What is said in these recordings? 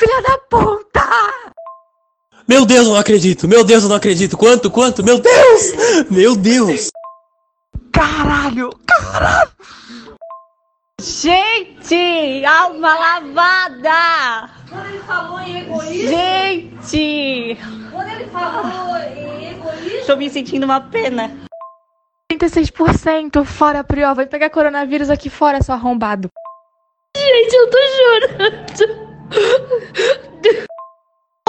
Filha da puta! Meu Deus, eu não acredito! Meu Deus, eu não acredito! Quanto, quanto? Meu Deus! Meu Deus! Caralho! Caralho! Gente! Alma lavada! Quando ele falou em egoísmo, Gente! quando ele falou em egoísmo, Tô me sentindo uma pena. 36% fora Prió. Vai pegar coronavírus aqui fora, seu arrombado. gente, eu tô chorando.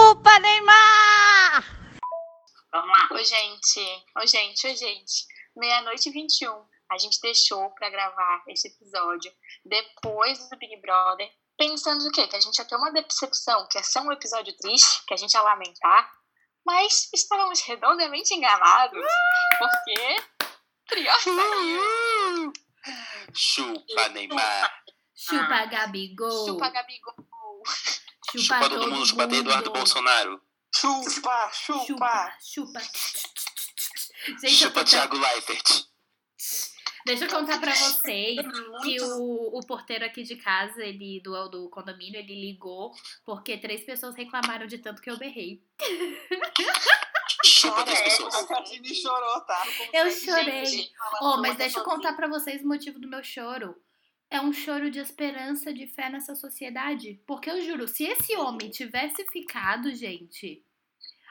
Opa, Neymar! Vamos lá. Oi, gente. Oi, gente. Oi, gente. Meia-noite e 21. A gente deixou pra gravar esse episódio depois do Big Brother, pensando o quê? Que a gente ia ter uma decepção, que ia ser um episódio triste, que a gente ia lamentar, mas estávamos redondamente enganados, porque Prior saiu. Chupa, Neymar. Chupa Gabigol. Chupa Gabigol. Chupa todo mundo, chupa até Eduardo Bolsonaro. Chupa, chupa. Chupa, chupa. Gente, Chupa tô... Thiago Leifert. Deixa eu contar pra vocês que o, o porteiro aqui de casa, ele do, do condomínio, ele ligou porque três pessoas reclamaram de tanto que eu berrei. Chupa três pessoas. A Catine chorou, tá? Eu chorei. Gente, Oh, mas deixa eu contar pra vocês o motivo do meu choro. É um choro de esperança, de fé nessa sociedade. Porque eu juro, se esse homem tivesse ficado, gente,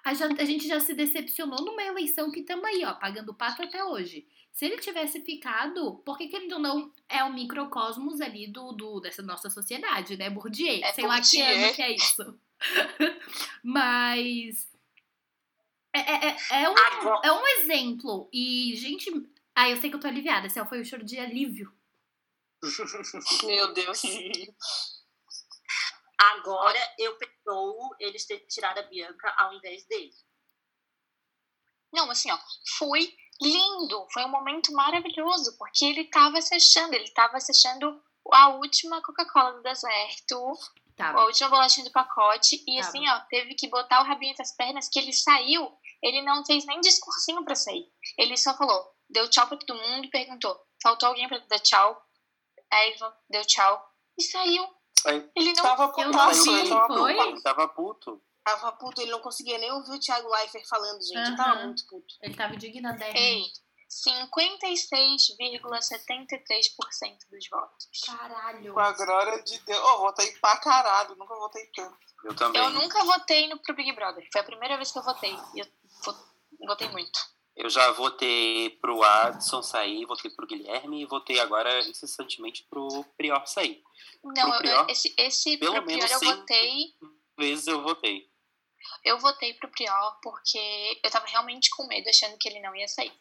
a, gente já se decepcionou numa eleição que estamos aí, ó, pagando pato até hoje. Se ele tivesse ficado, porque querendo ou não, é o microcosmos ali do, do dessa nossa sociedade, né? Bourdieu. É sei lá que ano que é isso. Mas. É, é, é, é um, Agora- é um exemplo. E, gente. Ah, eu sei que eu tô aliviada. Esse foi o choro de alívio. Meu Deus. Agora eu perdoo eles terem tirado a Bianca ao invés dele. Não, assim, ó, foi lindo, foi um momento maravilhoso, porque ele tava se achando, ele tava se achando a última Coca-Cola do deserto, Tá. a última bolachinha do pacote, e Tá assim, ó, teve que botar o rabinho entre as pernas, que ele saiu, ele não fez nem discursinho pra sair. Ele só falou, deu tchau pra todo mundo e perguntou, faltou alguém pra dar tchau? Aí ele falou, deu tchau, e saiu. Aí, Ele não Tava vi, eu tava foi? Ele tava puto. Tava puto, ele não conseguia nem ouvir o Thiago Leifert falando, gente. Eu Aham. tava muito puto. Ele tava indignado. Ei, 56,73% dos votos. Caralho. Com a glória de Deus. Oh, votei pra caralho, nunca votei tanto. Eu também. Eu nunca votei no pro Big Brother. Foi a primeira vez que eu votei. E eu vo- votei muito. Eu já votei pro Adson sair, votei pro Guilherme e votei agora incessantemente pro Prior sair. Não, Pro eu- eu- Prior? esse, esse Pelo pro menos Prior eu votei. Vezes eu votei. Eu votei pro Prior porque eu tava realmente com medo, achando que ele não ia sair.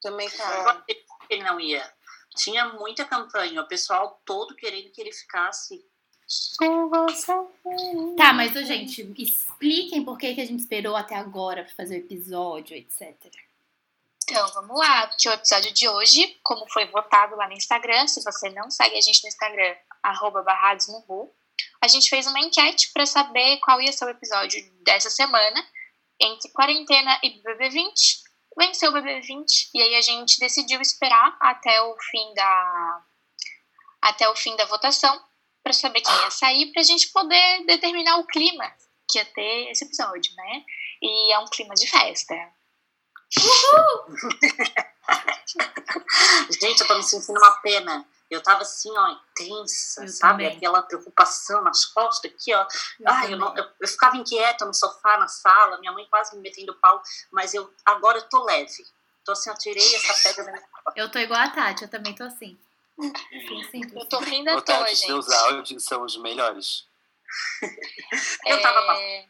Também, Eu cara. achei que ele não ia. Tinha muita campanha, o pessoal todo querendo que ele ficasse. Tá, mas, ô, gente, expliquem por que, que a gente esperou até agora pra fazer o episódio, etc. Então, vamos lá, porque o episódio de hoje, como foi votado lá no Instagram, se você não segue a gente no Instagram, arroba barrados no Ru, a gente fez uma enquete para saber qual ia ser o episódio dessa semana, entre quarentena e BB20. Venceu o BB20, e aí a gente decidiu esperar até o fim da, até o fim da votação para saber quem ia sair, pra gente poder determinar o clima que ia ter esse episódio, né? E é um clima de festa. Gente, eu tô me sentindo uma pena. Eu tava assim, ó, tensa, Eu sabe? também. Aquela preocupação nas costas aqui, ó. Eu Ai, eu, não, eu, eu ficava inquieta no sofá, na sala, minha mãe quase me metendo pau, mas eu agora eu tô leve. Tô assim, eu tirei essa pedra da minha Eu tô igual a Tati, eu também tô assim. Sim, sim, Eu tô rindo à toa, gente. seus áudios são os melhores. Eu tava É,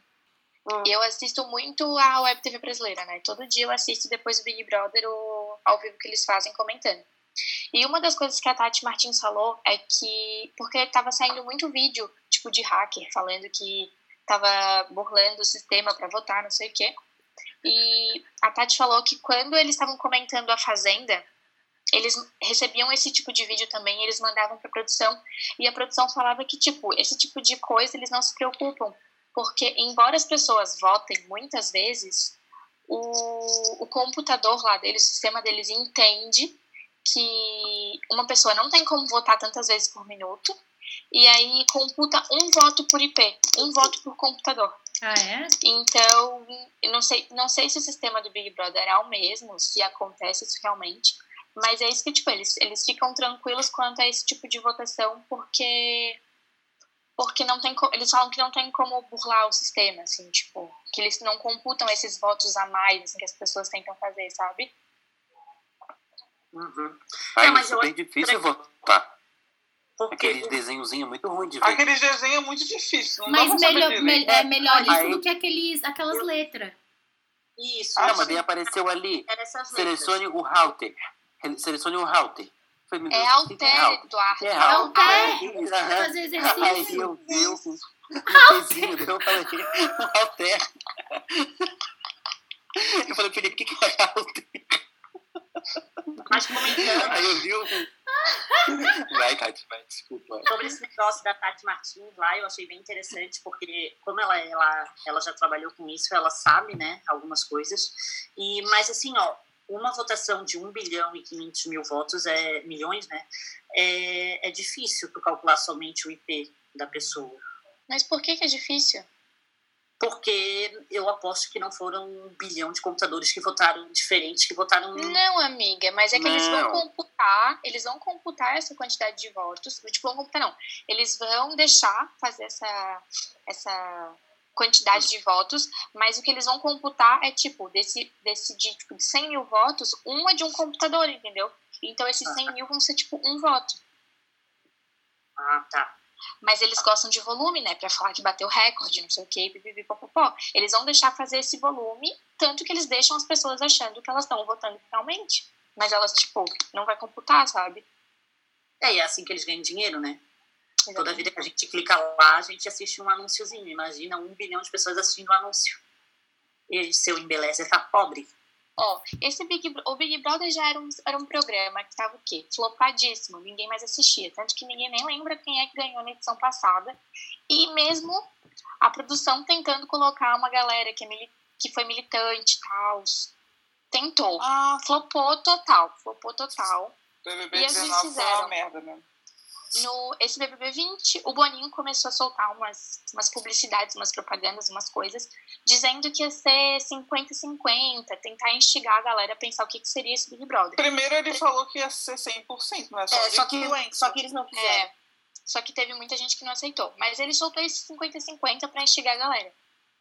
Eu assisto muito a Web TV brasileira, né? Todo dia eu assisto depois do Big Brother o ao vivo que eles fazem comentando. E uma das coisas que a Tati Martins falou é que. Porque tava saindo muito vídeo, tipo, de hacker, falando que tava burlando o sistema pra votar, não sei o quê. E a Tati falou que quando eles estavam comentando a Fazenda, eles recebiam esse tipo de vídeo também, eles mandavam pra produção. E a produção falava que, tipo, esse tipo de coisa eles não se preocupam. Porque, embora as pessoas votem muitas vezes, o, o computador lá deles, o sistema deles entende que uma pessoa não tem como votar tantas vezes por minuto E aí computa um voto por IP, um voto por computador. Ah, é? Então, não sei, não sei se o sistema do Big Brother é o mesmo, se acontece isso realmente. Mas é isso que, tipo, eles, eles ficam tranquilos quanto a esse tipo de votação, porque porque não tem eles falam que não tem como burlar o sistema, assim, tipo, que eles não computam esses votos a mais assim, que as pessoas tentam fazer, sabe? Uhum. Aí Não, mas é bem difícil votar. Porque Aquele desenhozinho muito ruim de ver. Aqueles desenhos é muito difícil. Não Mas pra melhor, me- é melhor isso Aí- do que aqueles, aquelas letras. Isso. Não, mas daí apareceu ali. Selecione o router. Selecione o router. Falei, meu É Deus, Alter? Eduardo. É Alter. router. Aham. Fazer exercício. eu vi o um pezinho, daí eu falei, Alter. Eu falei, Felipe, o que que é Alter? Mas comentando Aí eu vi o... Vai, Tati, vai, desculpa. sobre esse negócio da Tati Martins lá, eu achei bem interessante, porque como ela, ela, ela já trabalhou com isso, ela sabe, né, algumas coisas. E, mas assim, ó, uma votação de 1 bilhão e 500 mil votos, é, milhões, né, é, é difícil tu calcular somente o IP da pessoa. Mas por que que é difícil? Porque eu aposto que não foram um bilhão de computadores que votaram diferentes, que votaram... Não, amiga, mas é que eles vão Não. computar, eles vão computar essa quantidade de votos, tipo, vão computar não, eles vão deixar fazer essa, essa quantidade de votos, mas o que eles vão computar é, tipo, desse, desse de, tipo, de 100 mil votos, um é de um computador, entendeu? Então esses 100 mil vão ser, tipo, um voto. Ah, tá. Mas eles gostam de volume, né? Pra falar que bateu recorde, não sei o quê, pipipi, popopó. Eles vão deixar fazer esse volume, tanto que eles deixam as pessoas achando que elas estão votando realmente. Mas elas, tipo, não vai computar, sabe? É, e é assim que eles ganham dinheiro, né? Toda vida que a gente clica lá, a gente assiste um anúnciozinho. Imagina um bilhão de pessoas assistindo um anúncio. E seu embeleze tá pobre. Ó, esse Big, o Big Brother já era um, era um programa que tava o quê? Flopadíssimo, ninguém mais assistia. Tanto que ninguém nem lembra quem é que ganhou na edição passada. E mesmo a produção tentando colocar uma galera que, é mili- que foi militante e tal. Tentou. Ah, Flopou total, flopou total. BBB E eles 19 foi fizeram? uma merda mesmo. No esse BBB 20, o Boninho começou a soltar umas, umas publicidades, umas propagandas, umas coisas, dizendo que ia ser 50-50, tentar instigar a galera a pensar o que, que seria esse Big Brother. Primeiro ele falou que ia ser 100%, não é só É, só, que, só que eles não quiseram. É, só que teve muita gente que não aceitou. Mas ele soltou esse 50-50 pra instigar a galera.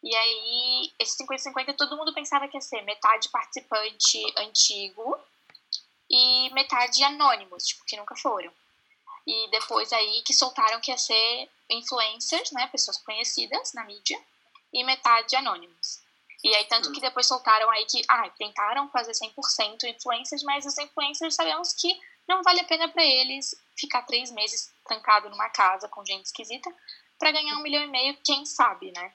E aí, esse 50-50 todo mundo pensava que ia ser metade participante antigo e metade anônimos, tipo, que nunca foram. E depois aí que soltaram que ia ser influencers, né, pessoas conhecidas na mídia, e metade anônimos. E aí, tanto que depois soltaram aí que, ah, tentaram fazer 100% influencers, mas os influencers sabemos que não vale a pena pra eles ficar três meses trancado numa casa com gente esquisita pra ganhar um milhão e meio, quem sabe, né?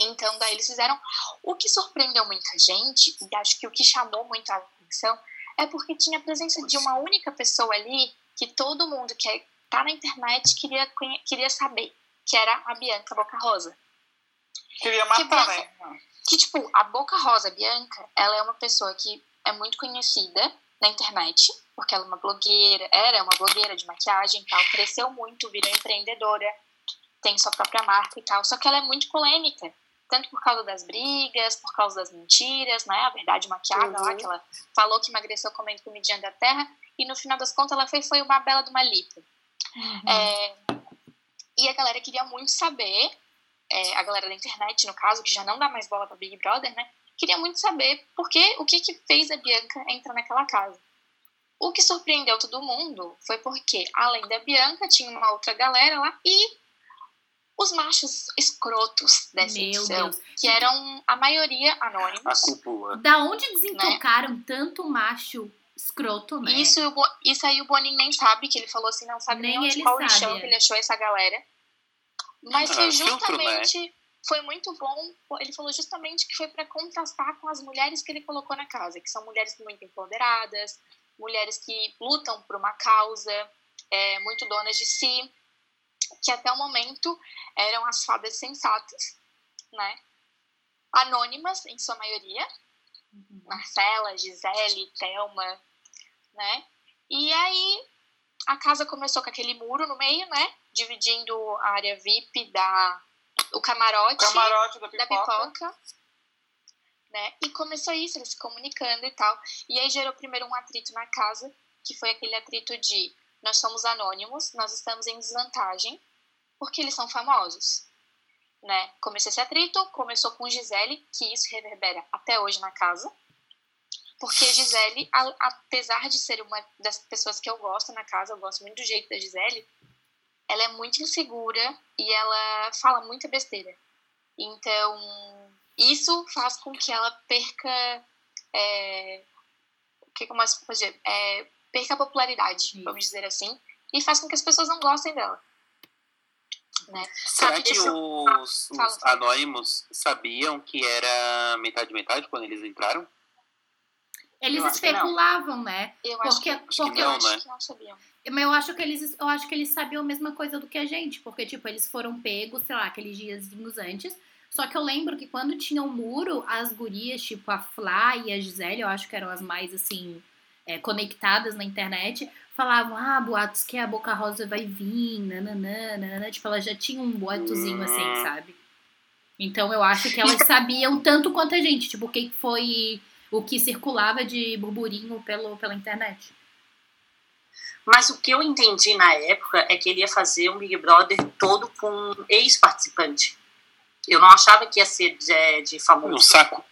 Então, daí eles fizeram. O que surpreendeu muita gente, e acho que o que chamou muito a atenção, é porque tinha a presença de uma única pessoa ali que todo mundo que é, tá na internet queria, queria saber, que era a Bianca Boca Rosa. Queria matar, Bianca- né? Que, tipo, a Boca Rosa Bianca, ela é uma pessoa que é muito conhecida na internet, porque ela é uma blogueira, era uma blogueira de maquiagem e tal, cresceu muito, virou empreendedora, tem sua própria marca e tal, só que ela é muito polêmica, tanto por causa das brigas, por causa das mentiras, né, a verdade maquiada lá, Uhum. que ela falou que emagreceu comendo comidinha da terra, e no final das contas ela fez foi uma bela de uma lipo. É, e a galera queria muito saber, é, a galera da internet, no caso, que já não dá mais bola pra Big Brother, né? Queria muito saber por que, o que, que fez a Bianca entrar naquela casa. O que surpreendeu todo mundo foi porque, além da Bianca, tinha uma outra galera lá e os machos escrotos dessa Meu edição, Deus. que eram a maioria A anônimos. cúpula. Da onde desentocaram tanto macho escroto, né? Isso, isso aí o Boninho nem sabe, que ele falou assim, não sabe nem, Nem onde qual sabe, lixão é. que ele achou essa galera. Mas Ah, foi filtro, né? justamente, foi muito bom, ele falou justamente que foi para contrastar com as mulheres que ele colocou na casa, que são mulheres muito empoderadas, mulheres que lutam por uma causa, é, muito donas de si, que até o momento eram as fadas sensatas, né? Anônimas, em sua maioria, Marcela, Gisele, Thelma, né? E aí a casa começou com aquele muro no meio, né? Dividindo a área VIP da. O camarote, Camarote da da pipoca. pipoca. Né? E começou isso, eles se comunicando e tal. E aí gerou primeiro um atrito na casa, que foi aquele atrito de nós somos anônimos, nós estamos em desvantagem, porque eles são famosos. Né? Começou esse atrito, começou com Gisele, que isso reverbera até hoje na casa. Porque Gisele, a- apesar de ser uma das pessoas que eu gosto na casa, eu gosto muito do jeito da Gisele, ela é muito insegura e ela fala muita besteira. Então, isso faz com que ela perca. É, o que que eu mais posso dizer? É, perca a popularidade, vamos dizer assim, e faz com que as pessoas não gostem dela. Né? Será Sabe, que isso- os, os anônimos sabiam que era metade-metade quando eles entraram? Eles Eu acho especulavam, né? Eu acho Porque, que, que porque eu não, acho né? que não sabiam. Mas eu acho que eles, eu acho que eles sabiam a mesma coisa do que a gente, porque tipo, eles foram pegos, sei lá, aqueles diazinhos antes. Só que eu lembro que quando tinha o muro, as gurias, tipo a Flá e a Gisele, eu acho que eram as mais assim é, conectadas na internet, falavam: "Ah, boatos que a Boca Rosa vai vir, nananã, nananã. tipo, elas já tinham um boatozinho assim, Hum. sabe? Então eu acho que elas sabiam tanto quanto a gente, tipo, o que foi o que circulava de burburinho pelo, pela internet. Mas o que eu entendi na época é que ele ia fazer um Big Brother todo com ex-participante. Eu não achava que ia ser de, de Um famoso. saco.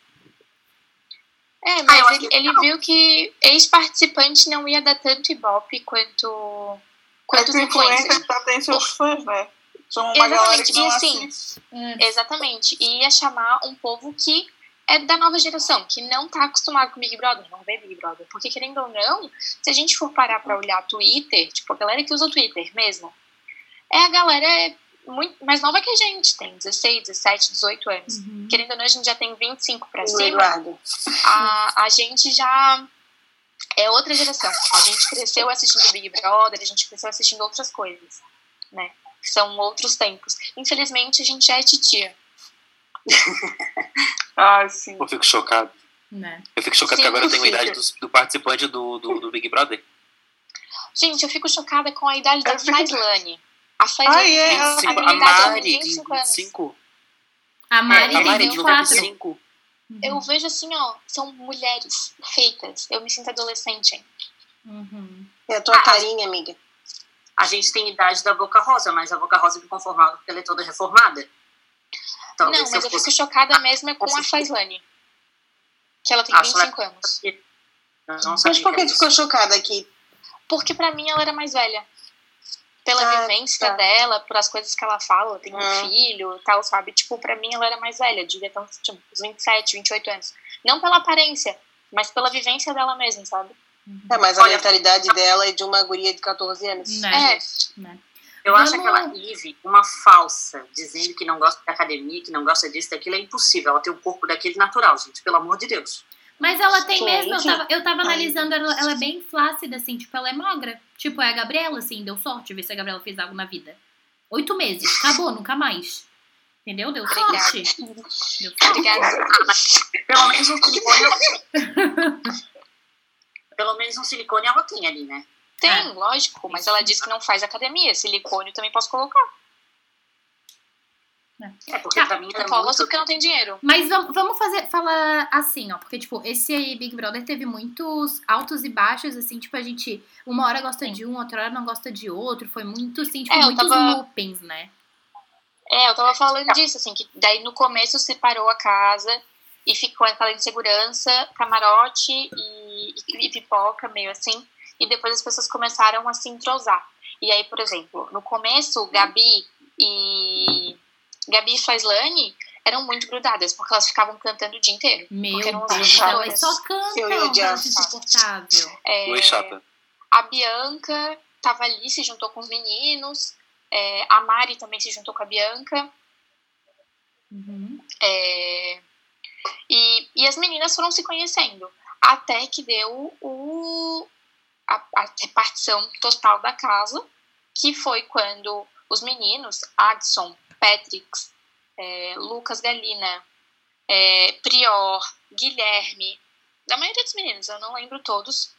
É, Ah, mas acho ele, ele não. viu que ex-participante não ia dar tanto ibope quanto, quanto os Os influencers já têm seus fãs, né? São uma galera Exatamente, que não e assim, assiste. Exatamente. E ia chamar um povo que é da nova geração, que não tá acostumado com Big Brother, não vê Big Brother. Porque, querendo ou não, se a gente for parar pra olhar Twitter, tipo, a galera que usa o Twitter mesmo, é a galera muito mais nova que a gente, tem 16, 17, 18 anos. Querendo ou não, a gente já tem 25 pra O cima. Eduardo. A, a gente já é outra geração. A gente cresceu assistindo Big Brother, a gente cresceu assistindo outras coisas, né? São outros tempos. Infelizmente, a gente já é titia. Ah, sim. Eu fico chocado. Né? Eu fico chocado Sim, que agora eu tenho a idade do, do participante do, do, do Big Brother. Gente, eu fico chocada com a idade da Faislane. A Faislane Ah, é? tem Ela- a 25, minha a é Mari de 25 anos. 25. A Mari a tem Mari de 24. 95. Eu vejo assim, ó, são mulheres feitas. Eu me sinto adolescente. hein? Uhum. É a tua Ah, carinha, amiga. A gente tem idade da Boca Rosa, mas a Boca Rosa me conformava porque ela é toda reformada. Talvez não, mas eu fosse- fico chocada mesmo é com a Faislane. Que ela tem Acho ela- 25 anos. Eu não Mas por que que tu ficou chocada aqui? Porque pra mim ela era mais velha. Pela Ah, vivência tá. dela, por as coisas que ela fala, tem um filho e tal, sabe? Tipo, pra mim ela era mais velha, devia ter uns tipo, uns 27, 28 anos. Não pela aparência, mas pela vivência dela mesma, sabe? É, mas a Olha- mentalidade dela é de uma guria de 14 anos. Né? É, Eu acho Vamos- aquela Ive uma falsa, dizendo que não gosta da academia, que não gosta disso, daquilo, é impossível. Ela tem um corpo daquele natural, gente, pelo amor de Deus. Mas ela tem Gente. mesmo, eu tava, eu tava Ai. analisando, ela, ela é bem flácida, assim, tipo, ela é magra. Tipo, é a Gabriela, assim, deu sorte ver se a Gabriela fez algo na vida. Oito meses, acabou, nunca mais. Entendeu? Deu Obrigada. sorte. Deu sorte. obrigada. Pelo menos um silicone. Pelo menos um silicone ela tem ali, né? Tem, É. lógico, mas ela disse que não faz academia. Silicone eu também posso colocar. É, porque Tá. pra mim Não era coloco muito... porque não tem dinheiro. Mas vamos, vamos fazer, falar assim, ó. Porque, tipo, esse aí, Big Brother, teve muitos altos e baixos, assim, tipo, a gente, uma hora gosta de um, outra hora não gosta de outro. Foi muito, assim, tipo, É, muitos tava- loopings, né? É, eu tava falando disso, assim, que daí no começo separou a casa e ficou aquela insegurança, camarote e, e, e pipoca, meio assim. E depois as pessoas começaram a se entrosar. E aí, por exemplo, no começo, Gabi e. Gabi e Faislane eram muito grudadas, porque elas ficavam cantando o dia inteiro. Meu Deus, chatas. elas só cantam, cara, insuportável. É, Oi, chata. A Bianca tava ali, se juntou com os meninos. É, a Mari também se juntou com a Bianca. Uhum. É, e, e as meninas foram se conhecendo. Até que deu o, a, a repartição total da casa, que foi quando os meninos, Adson, Patrick, é, Lucas Galina, é, Prior, Guilherme, da maioria dos meninos, eu não lembro todos,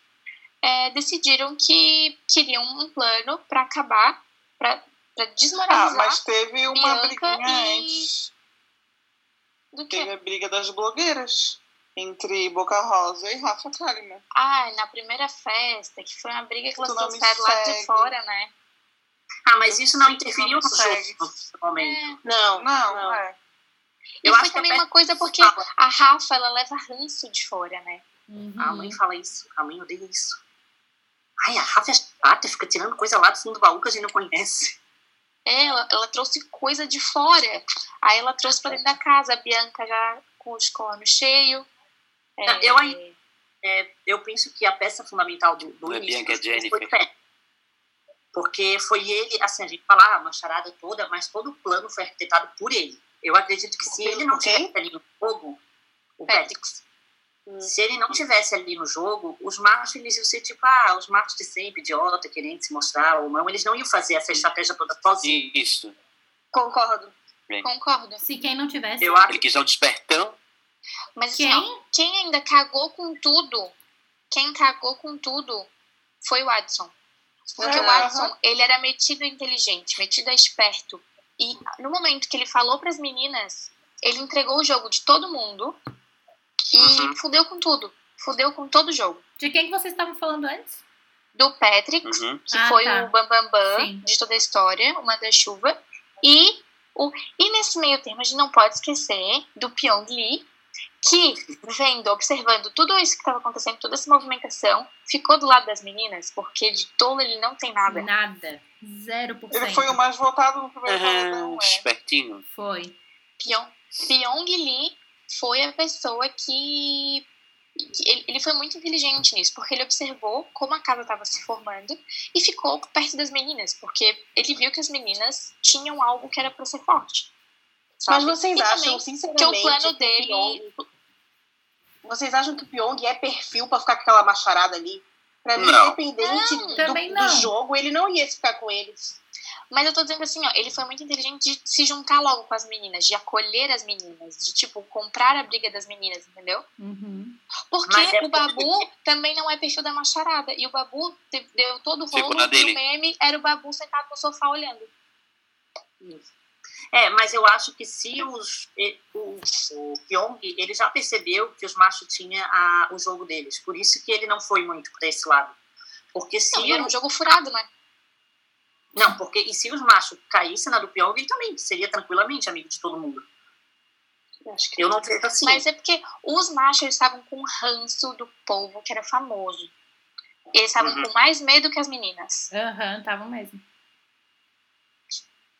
é, decidiram que queriam um plano para acabar, para Ah, desmoralizar mas teve uma Bianca briguinha e- antes. do que. Teve a briga das blogueiras. Entre Boca Rosa e Rafa Kalimann. Ah, na primeira festa, que foi uma briga que elas trouxeram lá de fora, né? Ah, mas isso não interferiu no jogo momento. Não, Não, não. é. E Eu foi acho que também uma coisa porque a Rafa, ela leva ranço de fora, né? A mãe fala isso, a mãe odeia isso. Ai, a Rafa é chata, fica tirando coisa lá do fundo do baú que a gente não conhece. É, ela, ela trouxe coisa de fora. Aí ela trouxe pra dentro da casa. A Bianca já com os cornos cheios. É, eu aí- É, eu penso que a peça fundamental do, do Não é início Bianca, é jogo Jennifer. foi o Pé. Porque foi ele, assim, a gente fala ah, uma charada toda, mas todo o plano foi arquitetado por ele. Eu acredito que se ele não tivesse ali no jogo, o Patrick. Patrick, se ele não tivesse ali no jogo, os machos eles iam ser tipo, ah, os machos de sempre, idiota, querendo se mostrar ou não, eles não iam fazer essa estratégia toda sozinhos. Isso. Concordo. Concordo. Se quem não tivesse. Eu acho Ele quis dar um despertão. Mas assim, Quem? ó, quem ainda cagou com tudo, quem cagou com tudo foi o Adson. Porque o Aham. Adson, ele era metido a inteligente, metido a esperto. E no momento que ele falou pras meninas, ele entregou o jogo de todo mundo e Uhum. fudeu com tudo. Fudeu com todo o jogo. De quem que vocês estavam falando antes? Do Patrick, Uhum. que Ah, foi tá. o Bambambam Bam Bam de toda a história, o Manda-Chuva. E, o, e nesse meio termo, a gente não pode esquecer do Pyong Lee, que, vendo, observando tudo isso que estava acontecendo, toda essa movimentação, ficou do lado das meninas, porque de tolo ele não tem nada. Nada. Zero por Ele cento. foi o mais votado no primeiro Uhum, é. espertinho. Foi. Pyong, Pyong Lee foi a pessoa que. ele, ele foi muito inteligente nisso, porque ele observou como a casa estava se formando e ficou perto das meninas, porque ele viu que as meninas tinham algo que era para ser forte. Mas sabe? vocês E acham, sinceramente, que o plano dele. Pyong- Vocês acham que o Pyong é perfil pra ficar com aquela macharada ali? Pra mim, Não. independente Não, do, também do não. jogo, ele não ia ficar com eles. Mas eu tô dizendo assim, ó, ele foi muito inteligente de se juntar logo com as meninas, de acolher as meninas, de tipo, comprar a briga das meninas, entendeu? Uhum. Porque é o Babu também não é perfil da macharada. E o Babu deu todo o rolo e o meme era o Babu sentado no sofá olhando. É, mas eu acho que se os, o, o Pyong, ele já percebeu que os machos tinham a, o jogo deles. Por isso que ele não foi muito para esse lado. Porque se Não, era o- um jogo furado, né? Não, porque e se os machos caíssem na do Pyong, ele também seria tranquilamente amigo de todo mundo. Eu não vejo assim. Mas é porque os machos estavam com ranço do povo que era famoso. Eles estavam Uhum. com mais medo que as meninas. Aham, tava mesmo.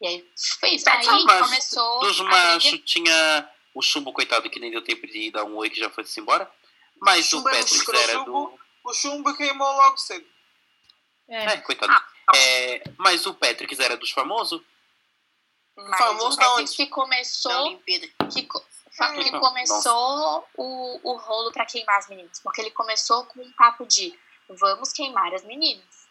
E aí foi isso. Tá, Aí começou. Dos machos tinha o chumbo, coitado, que nem deu tempo de dar um oi que já foi-se embora. Mas o era um Patrick era do. O chumbo queimou logo cedo. É, coitado. Ah, É, mas o Patrick era dos famosos? Mas Famoso o da Patrick onde? que começou. Que, fa- que começou o, o rolo pra queimar as meninas. Porque ele começou com um papo de vamos queimar as meninas.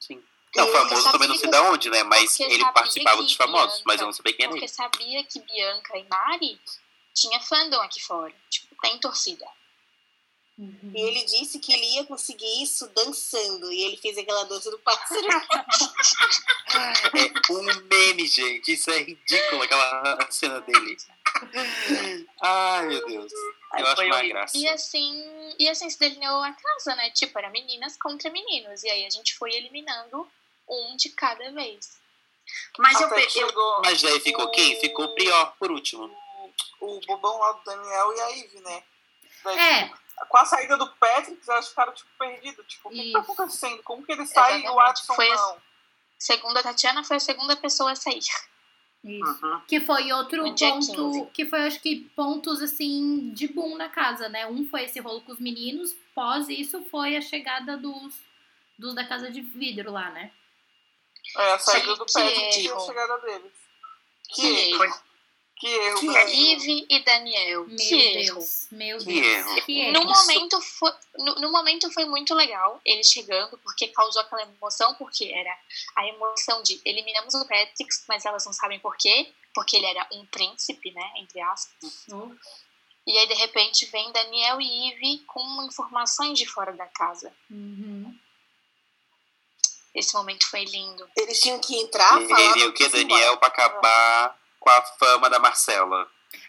Sim. Não, Eu famoso também não sei de onde, né? Mas ele participava dos famosos, Bianca- mas eu não sabia quem era Porque ele. sabia que Bianca e Mari tinha fandom aqui fora. Tipo, tem torcida. Uhum. E ele disse que ele ia conseguir isso dançando. E ele fez aquela dança do pássaro. É um meme, gente. Isso é ridículo, aquela cena dele. Ai, meu Deus. Eu acho foi uma horrível. graça. E assim, e assim se delineou a casa, né? Tipo, era meninas contra meninos. E aí a gente foi eliminando um de cada vez. Mas eu, Até eu, chegou Mas daí ficou quem? Ficou o Prior, por último. o bobão lá do Daniel e a Ivy, né? Daí, É, tipo, com a saída do Patrick, elas ficaram, tipo, perdidas. Tipo, o que, que tá acontecendo? Como que ele sai e o. Watson Foi não? Segundo a Tatiana, foi a segunda pessoa a sair. Isso. Uhum. Que foi outro ponto. 15. Que foi, acho que, pontos assim de boom na casa, né? Um foi esse rolo com os meninos, pós isso foi a chegada dos, dos da casa de vidro lá, né? É, a saída Sim, do que e a chegada deles. Que, Que erro. Erro. Que erro. Que cara. Ivy e Daniel. Meu que erro. Deus. Meu Que Deus. erro. Que erro. No momento, foi, no, no momento foi muito legal ele chegando, porque causou aquela emoção, porque era a emoção de eliminamos o Patrick, mas elas não sabem por quê, porque ele era um príncipe, né? Entre aspas. Oh, E aí, de repente, vem Daniel e Eve com informações de fora da casa. Uhum. Esse momento foi lindo. Eles tinham que entrar, falar. ele o que, Daniel, pra acabar com a fama da Marcela.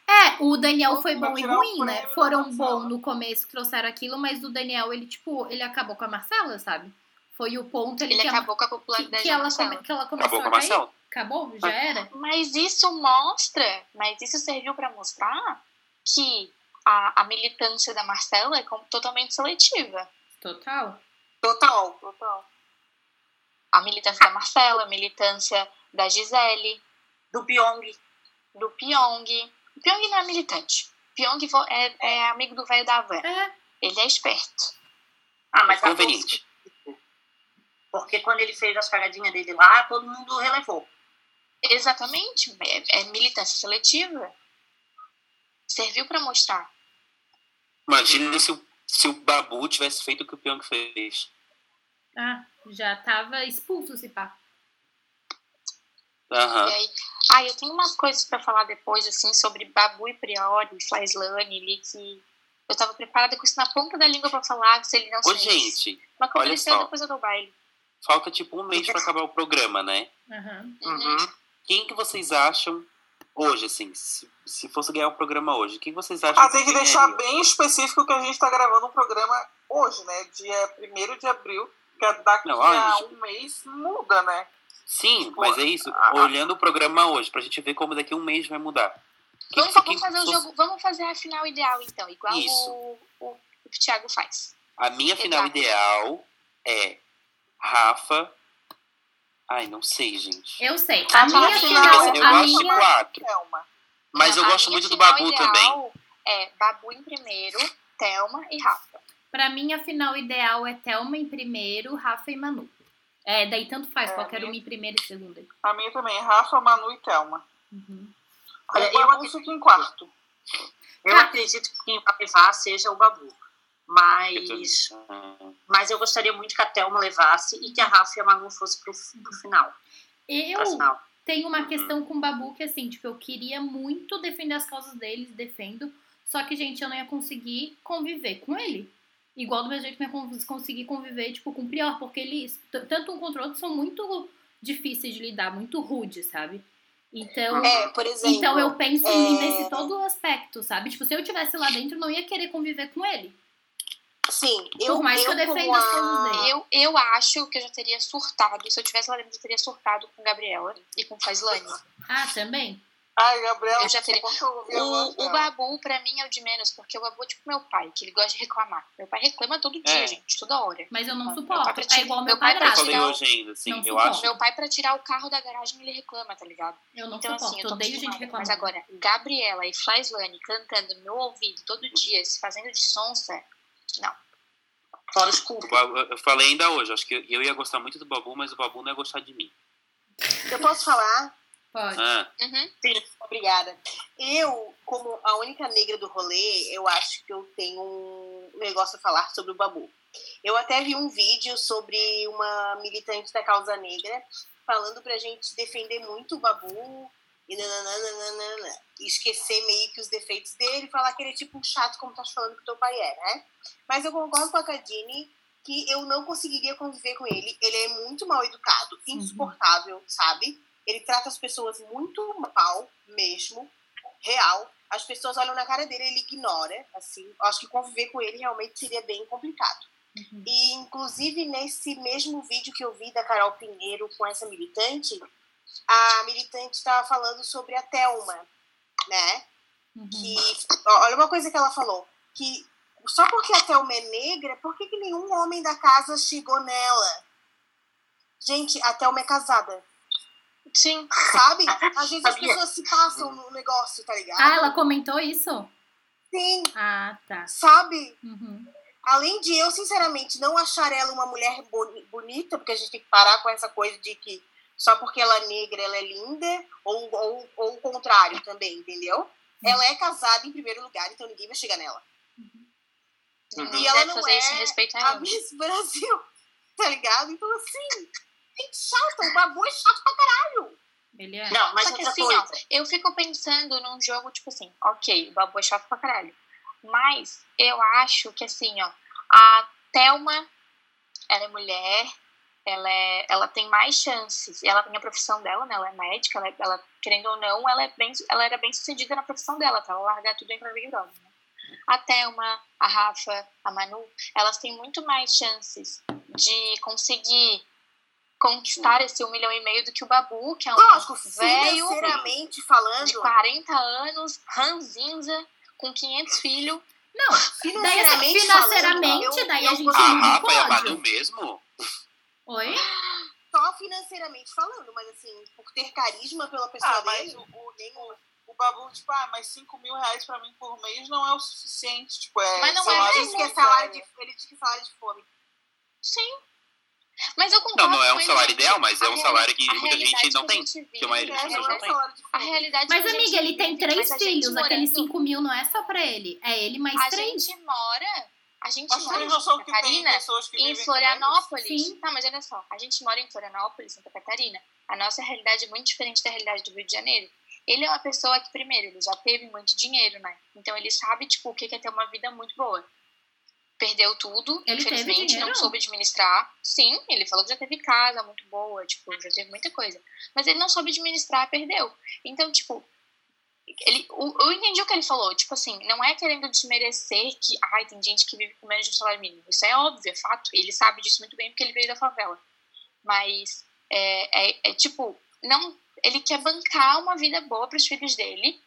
É, o Daniel foi bom e ruim, né? Foram bom no começo, trouxeram aquilo, mas o Daniel, ele, tipo, ele acabou com a Marcela, sabe? Foi o ponto ali Ele que, a- acabou com a que, popularidade que da ela, come- que ela começou Acabou com a a cair. Marcela. Acabou? Já era? Mas isso mostra, mas isso serviu para mostrar que a, a militância da Marcela é totalmente seletiva. Total. Total. Total. A militância da Marcela, a militância da Gisele, Do Pyong. Do Pyong. O Pyong não é militante. O Pyong é, é amigo do velho da van. É. Ele é esperto. Ah, mas a Conveniente. Porque quando ele fez as cagadinhas dele lá, todo mundo relevou. Exatamente. É, é militância seletiva. Serviu para mostrar. Imagina se o, se o Babu tivesse feito o que o Pyong fez. Ah, já tava expulso esse pá. Aham. E aí, ah, eu tenho umas coisas para falar depois, assim, sobre Babu e Priori, Flaislane ali, que eu tava preparada com isso na ponta da língua para falar, se ele não Ô, gente, Mas como olha ele saiu só. depois eu dou baile. falta tipo um mês pra acabar o programa, né? Aham. Uhum. Quem que vocês acham hoje, assim, se, se fosse ganhar o programa hoje, quem vocês acham Ah, tem que deixar bem específico que a gente tá gravando um programa hoje, né? Dia 1 de abril, que é daqui Não, a um mês muda, né? Sim, mas é isso. Ah. Olhando o programa hoje, pra gente ver como daqui a um mês vai mudar. Quem Vamos, que- vamos fazer o fosse- jogo, vamos fazer a final ideal, então, igual Isso. o, o, o Thiago faz. A minha final Exato. ideal é Rafa. Ai, não sei, gente. Eu sei. Ah, A minha eu final, eu a gosto de minha... quatro. Thelma. Mas Não, eu a gosto muito do final Babu ideal também. É Babu em primeiro, Thelma e Rafa. Pra mim, a final ideal é Thelma em primeiro, Rafa e Manu. É, daí tanto faz, É, qualquer minha- uma em primeiro e segunda. A minha também, Rafa, Manu e Thelma. Uhum. Olha, o eu Babu fica em quarto. Eu Ah. acredito que quem vai levar seja o Babu. Mas, mas eu gostaria muito que a Thelma levasse e que a Rafa e a Manu fossem pro, pro final. Eu final. tenho uma Uhum. questão com o Babu que, assim, tipo, eu queria muito defender as causas deles, defendo. Só que, gente, eu não ia conseguir conviver com ele. Igual do mesmo jeito que eu conseguir conviver, tipo, com o Prior. Porque eles, tanto um contra o outro, são muito difíceis de lidar, muito rudes, sabe? Então... É, por exemplo. Então eu penso é, nesse todo o aspecto, sabe? Tipo, se eu tivesse lá dentro, eu não ia querer conviver com ele. Sim, eu, Por mais que eu defenda as coisas dele. Eu, eu acho que eu já teria surtado. Se eu tivesse lá dentro, eu teria surtado com Gabriela e com Faislane. Ah, também? Ai, Gabriela, Eu já teria- O, o. Babu, pra mim, é o de menos, porque o Babu é tipo meu pai, que ele gosta de reclamar. Meu pai reclama todo dia, É. gente, toda hora. Mas eu não Meu suporto. pai pra É igual meu meu pai pra Eu falei Não, ainda, assim, não eu suporto. acho. Meu pai, pra tirar o carro da garagem, ele reclama, tá ligado? Eu não Então, suporto. assim, eu tô odeio gente reclamando. Mas agora, Gabriela e Flyslane cantando no meu ouvido todo dia, se fazendo de sonsa, Fora os Eu falei ainda hoje, acho que eu ia gostar muito do Babu, mas o Babu não ia gostar de mim. Eu posso falar? Pode. Ah, uhum, Obrigada. Eu, como a única negra do rolê, eu acho que eu tenho um negócio a falar sobre o Babu. Eu até vi um vídeo sobre uma militante da causa negra falando pra gente defender muito o Babu e nananana, esquecer meio que os defeitos dele e falar que ele é tipo um chato como tá falando que teu pai é, né? Mas eu concordo com a Cadine que eu não conseguiria conviver com ele. Ele é muito mal educado, insuportável, sabe? Ele trata as pessoas muito mal mesmo, real. As pessoas olham na cara dele, ele ignora, assim. Acho que conviver com ele realmente seria bem complicado. Uhum. E, inclusive, nesse mesmo vídeo que eu vi da Carol Pinheiro com essa militante, a militante estava falando sobre a Thelma, né? Uhum. Que, olha uma coisa que ela falou, que só porque a Thelma é negra, por que, que nenhum homem da casa chegou nela? Gente, a Thelma é casada, Sim. sabe? Às vezes as pessoas se passam no negócio, tá ligado? Ah, ela comentou isso? Sim, Ah, tá. sabe? Uhum. Além de eu, sinceramente, não achar ela uma mulher boni- bonita, porque a gente tem que parar com essa coisa de que só porque ela é negra ela é linda, ou, ou, ou o contrário também, entendeu? Ela é casada em primeiro lugar, então ninguém vai chegar nela. Ninguém E ela deve não fazer isso é a. Miss Brasil, tá ligado? Então, assim, é chata, o babu é chato pra caralho. Ele é. Não, mas Só que outra assim, ó, coisa. eu fico pensando num jogo, tipo assim, ok, o Babu é chato pra caralho. Mas eu acho que assim, ó, a Thelma, ela é mulher, ela, é, ela tem mais chances, ela tem a profissão dela, né? Ela é médica, ela, ela querendo ou não, ela, é bem, ela era bem sucedida na profissão dela, tá? Ela largar tudo e entrar Big Brother, né? A Thelma, a Rafa, a Manu, elas têm muito mais chances de conseguir conquistar esse um milhão e meio do que o Babu, que é um Lógico, velho financeiramente falando. de 40 anos, ranzinza, com 500 filhos. Não, assim, Financeiramente financeiramente, falando, eu- daí eu a gente A muda o Rafa e a pódio. Manu mesmo? Oi? Só financeiramente falando, mas assim, por ter carisma pela pessoa Ah, mas dele. o, o, o, o Babu, tipo, ah, mas 5 mil reais pra mim por mês não é o suficiente. Tipo, é Mas não é salário Ele diz que é salário de, ele diz que é salário de fome. Sim. Mas eu Não, concordo não é com um salário gente. ideal, mas é A um salário que a muita gente não a tem, que a maioria das pessoas não não é tem. A realidade Mas, a amiga, ele tem três a filhos. Aqueles 5 mil não é só pra ele. É ele mais A três. gente mora. A gente Mas mora tem em Santa Catarina, em Florianópolis. Sim. Tá, mas olha só. A gente mora em Florianópolis, Santa Catarina. A nossa realidade é muito diferente da realidade do Rio de Janeiro. Ele é uma pessoa que, primeiro, ele já teve muito dinheiro, né? Então ele sabe, tipo, o que é ter uma vida muito boa. Perdeu tudo, Ele infelizmente, não soube administrar. Sim, ele falou que já teve casa muito boa, tipo, já teve muita coisa. Mas ele não soube administrar, perdeu. Então, tipo, ele, eu entendi o que ele falou, tipo assim, não é querendo desmerecer que, ai, tem gente que vive com menos de um salário mínimo. Isso é óbvio, é fato. E ele sabe disso muito bem porque ele veio da favela. Mas é, é, é tipo, não, ele quer bancar uma vida boa para os filhos dele,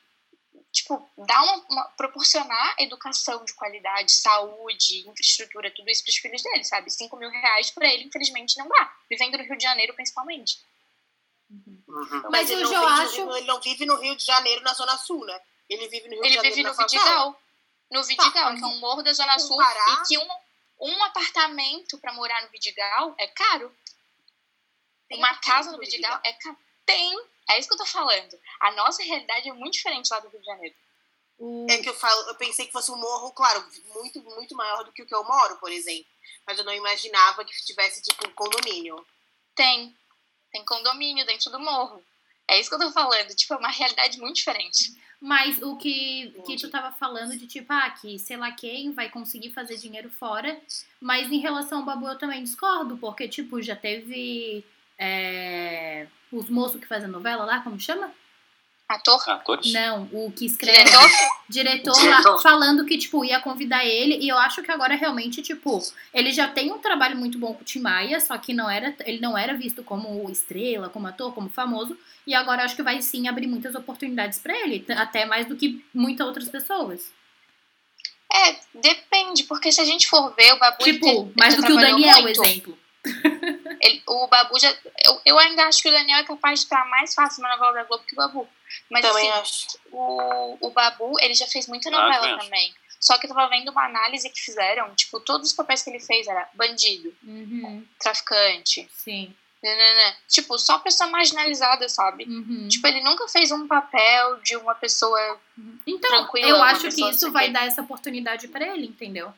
tipo, dar uma, uma- proporcionar educação de qualidade, saúde, infraestrutura, tudo isso para os filhos dele, sabe? 5 mil reais para ele, infelizmente, não dá. Vivendo no Rio de Janeiro, principalmente. Uhum. Mas ele, não eu vive, acho- ele não vive no Rio de Janeiro, na Zona Sul, né? Ele vive no Rio de Ele Janeiro. vive no. Vidigal. No Vidigal, que é um morro da Zona Sul. E que um, um apartamento para morar no Vidigal é caro. Tem Uma casa no no Vidigal é caro. Tem. É isso que eu tô falando. A nossa realidade é muito diferente lá do Rio de Janeiro. O... É que eu falo, eu pensei que fosse um morro, claro, muito, muito maior do que o que eu moro, por exemplo. Mas eu não imaginava que tivesse, tipo, um condomínio. Tem. Tem condomínio dentro do morro. É isso que eu tô falando. Tipo, é uma realidade muito diferente. Mas o que, que tu tava falando de tipo, ah, que sei lá quem vai conseguir fazer dinheiro fora. Mas em relação ao Babu eu também discordo, porque, tipo, já teve é, os moços que fazem novela lá, como chama? Ator? Atores? Não, o que escreve. Diretor? Diretor, Diretor. lá falando que, tipo, ia convidar ele. E eu acho que agora realmente, tipo, ele já tem um trabalho muito bom com o Tim Maia, só que não era, ele não era visto como estrela, como ator, como famoso. E agora eu acho que vai sim abrir muitas oportunidades pra ele, até mais do que muitas outras pessoas. É, depende, porque se a gente for ver, o Babu. Tipo, mais do que o Daniel, muito. exemplo. Ele- o Babu já. Eu, eu ainda acho que o Daniel é capaz de estar mais fácil na novela da Globo que o Babu. Mas Também assim, acho. o, o Babu, ele já fez muita Ah, novela também acho. também. Só que eu tava vendo uma análise que fizeram, tipo, todos os papéis que ele fez era bandido, Uhum, traficante, sim. nananã. tipo, só pessoa marginalizada, sabe? Uhum. Tipo, ele nunca fez um papel de uma pessoa, Então, tranquila, eu acho que isso vai dar essa oportunidade pra ele, entendeu?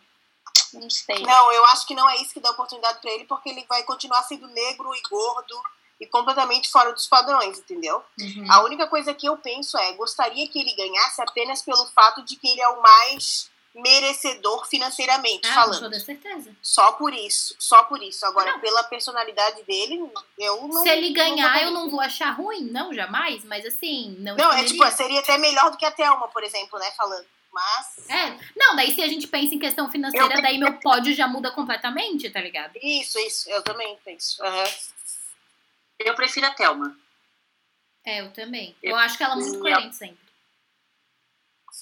Não sei. Não, eu acho que não é isso que dá oportunidade pra ele, porque ele vai continuar sendo negro e gordo e completamente fora dos padrões, entendeu? Uhum. A única coisa que eu penso é, gostaria que ele ganhasse apenas pelo fato de que ele é o mais merecedor financeiramente Ah, com falando. toda certeza. Só por isso, só por isso. Agora, pela personalidade dele, eu não. Se ele ganhar, votaria. eu não vou achar ruim, não, jamais, mas assim, não Não, é tipo, seria até melhor do que a Thelma, por exemplo, né? Falando. Mas. É, não, daí se a gente pensa em questão financeira, Eu- daí meu pódio já muda completamente, tá ligado? Isso, isso, eu também penso. Aham. Eu prefiro a Thelma. É, eu também. Eu- Eu acho que ela é muito eu- coerente sempre.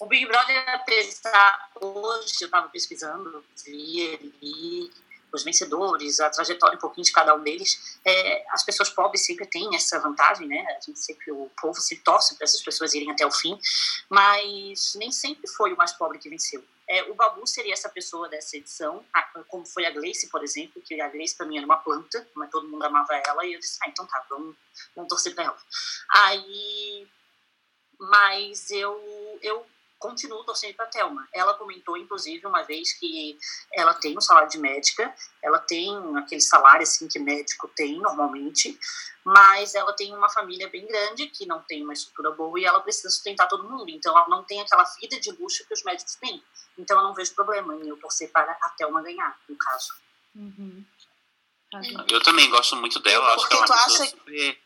O Big Brother, apesar, hoje eu estava pesquisando, vi ali os vencedores, a trajetória um pouquinho de cada um deles. É, as pessoas pobres sempre têm essa vantagem, né? A gente sempre, o povo se torce para essas pessoas irem até o fim, mas nem sempre foi o mais pobre que venceu. É, o Babu seria essa pessoa dessa edição, como foi a Gleice, por exemplo, que a Gleice para mim era uma planta, mas todo mundo amava ela, e eu disse, ah, então tá, vamos, vamos torcer para ela. Aí, mas eu, eu continuo torcendo para Thelma. Ela comentou, inclusive, uma vez que ela tem um salário de médica, ela tem aquele salário assim que médico tem normalmente, mas ela tem uma família bem grande que não tem uma estrutura boa e ela precisa sustentar todo mundo. Então, ela não tem aquela vida de luxo que os médicos têm. Então, eu não vejo problema em eu torcer para a Thelma ganhar, no caso. Uhum. Eu também gosto muito dela, eu acho que ela é uma acha- super.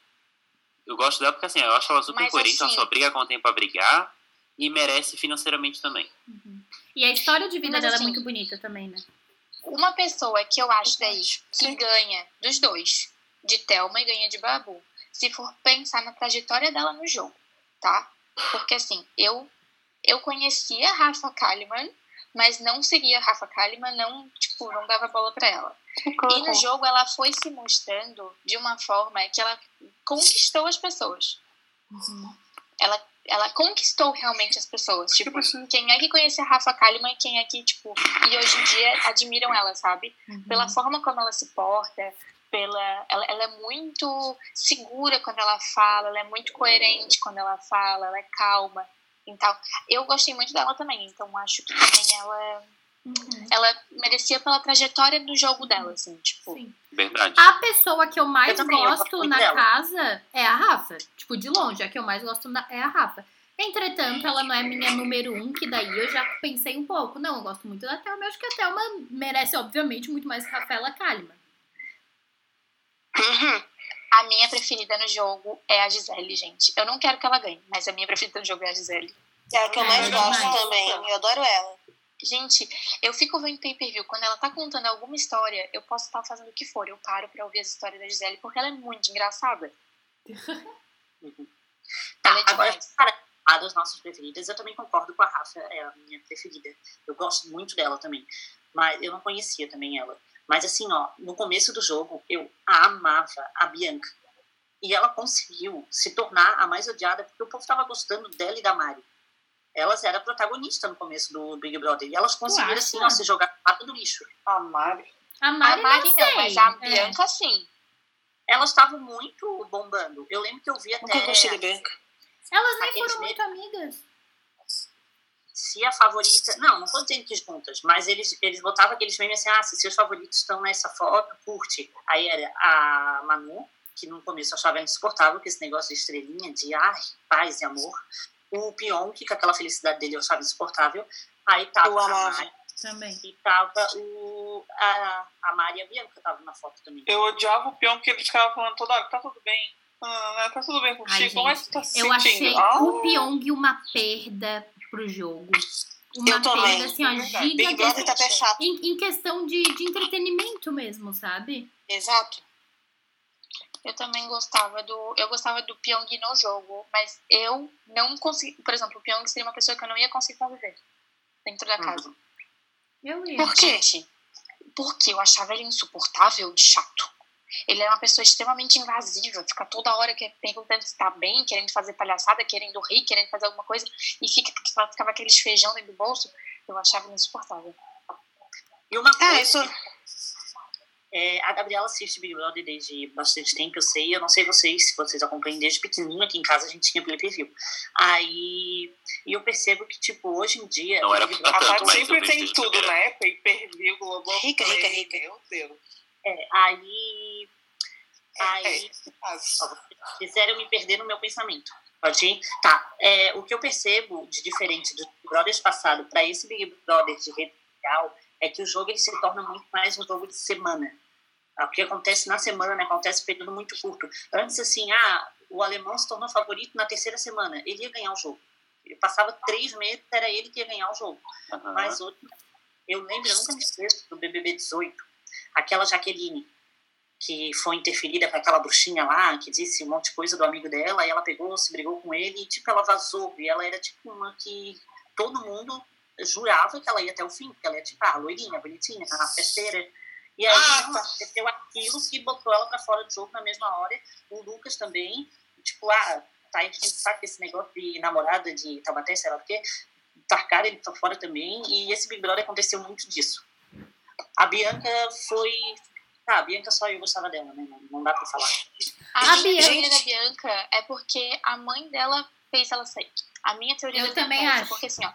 Eu gosto dela porque assim, eu acho ela super Mas, coerente, ela assim- só briga quando tem pra brigar e merece financeiramente também. E a história de vida Mas, dela assim, é muito bonita também, né? Uma pessoa que eu acho daí que ganha dos dois, de Thelma e ganha de Babu, se for pensar na trajetória dela no jogo, tá? Porque assim, eu eu conhecia a Rafa Kalimann, mas não seguia a Rafa Kalimann, não, tipo, não dava bola pra ela. E no jogo ela foi se mostrando de uma forma que ela conquistou as pessoas. Ela, ela conquistou realmente as pessoas. Tipo, quem é que conhece a Rafa Kalimann e quem é que, tipo, e hoje em dia admiram ela, sabe? Pela forma como ela se porta, pela. Ela, ela é muito segura quando ela fala, ela é muito coerente quando ela fala, ela é calma. Então, eu gostei muito dela também, então acho que também ela. Ela merecia pela trajetória do jogo dela, assim, tipo. Verdade. A pessoa que eu mais Eu também, gosto na dela. casa é a Rafa. Tipo, de longe, a que eu mais gosto na- é a Rafa. Entretanto, ela não é minha número um, que daí eu já pensei um pouco. Não, eu gosto muito da Thelma. Eu acho que a Thelma merece, obviamente, muito mais que a Rafaela Kalimann. A minha preferida no jogo é a Gisele, gente. Eu não quero que ela ganhe, mas a minha preferida no jogo é a Gisele. É a que eu mais É, gosto demais. também. Eu adoro ela. Gente, eu fico vendo pay-per-view. Quando ela tá contando alguma história, eu posso estar fazendo o que for. Eu paro pra ouvir as histórias da Gisele, porque ela é muito engraçada. Tá, Ela é agora, para falar das nossas preferidas, eu também concordo com a Rafa, é a minha preferida. Eu gosto muito dela também. Mas eu não conhecia também ela. Mas assim, ó, no começo do jogo, eu amava a Bianca. E ela conseguiu se tornar a mais odiada, porque o povo tava gostando dela e da Mari. Elas eram protagonistas no começo do Big Brother. E elas conseguiram, assim, ó, se jogar no pato do lixo. A Mari. A A Mari, Mari não, mas a É. Bianca sim. Elas estavam muito bombando. Eu lembro que eu vi Nunca até... gostei da Bianca. Elas nem foram muito amigas. se a favorita. Não, não tô dizendo que juntas, mas eles, eles botavam aqueles memes assim: ah, se seus favoritos estão nessa foto, curte. Aí era a Manu, que no começo eu achava insuportável, que esse negócio de estrelinha, de ai, paz e amor. O Pion, que com aquela felicidade dele eu achava insuportável. Aí tava Eu a. Mari Também. e tava o, a, a Mari e a Bianca tava na foto também. Eu odiava o peão porque ele ficava falando toda hora, tá tudo bem. Ah, né, tá tudo bem contigo, Ai, como é que tu tá se Eu sentindo? achei Ah, o Pyong uma perda pro jogo. Uma Eu também. perda, assim, ó, tá gigantesca. chato. Em, em questão de, de entretenimento mesmo, sabe? Exato. Eu também gostava do. Eu gostava do Pyong no jogo, mas eu não consegui. Por exemplo, o Pyong seria uma pessoa que eu não ia conseguir conviver dentro da casa. Eu ia. Por quê? Porque eu achava ele insuportável de chato. Ele é uma pessoa extremamente invasiva, fica toda hora que- perguntando se tá bem, querendo fazer palhaçada, querendo rir, querendo fazer alguma coisa, e fica, ficava aqueles feijão dentro do bolso. Eu achava ele insuportável. E uma coisa. Ah, isso. É, a Gabriela assiste Big Brother desde bastante tempo, eu sei. Eu não sei vocês, se vocês acompanham desde pequenininho. Aqui em casa a gente tinha play per view. Aí, e eu percebo que, tipo, hoje em dia. Não era Big pra a Brother- tanto, Paty mas sempre tem tudo, né? Pay per view, Globoplay. Rica, rica, rica. Meu Deus. É, aí. Aí. É, vocês fizeram me perder no meu pensamento. Pode ir? Tá. É, o que eu percebo de diferente do Big Brother passado para esse Big Brother de rede social é que o jogo ele se torna muito mais um jogo de semana. Ah, O que acontece na semana, né, acontece em período muito curto. Antes, assim, ah, o alemão se tornou favorito na terceira semana. Ele ia ganhar o jogo. Ele passava três meses, era ele que ia ganhar o jogo. Aham. Mas hoje, eu lembro, eu nunca me esqueço do BBB 18, aquela Jaqueline, que foi interferida com aquela bruxinha lá, que disse um monte de coisa do amigo dela, e ela pegou, se brigou com ele, e tipo, ela vazou, e ela era tipo uma que todo mundo jurava que ela ia até o fim, porque ela é tipo, ah, loirinha, bonitinha, a festeira. E aí Ah, tá. aconteceu aquilo que botou ela pra fora do jogo na mesma hora. O Lucas também, tipo, ah, tá enchendo o saco esse negócio de namorada de Taubaté, sei lá o quê. Tarcaram ele pra fora também, e esse Big Brother aconteceu muito disso. A Bianca foi. Ah, a Bianca só eu gostava dela, né? Não, dá pra falar. A, A teoria da Bianca é porque a mãe dela fez ela sair. A minha teoria Eu da Bianca também é essa, acho. porque assim, ó,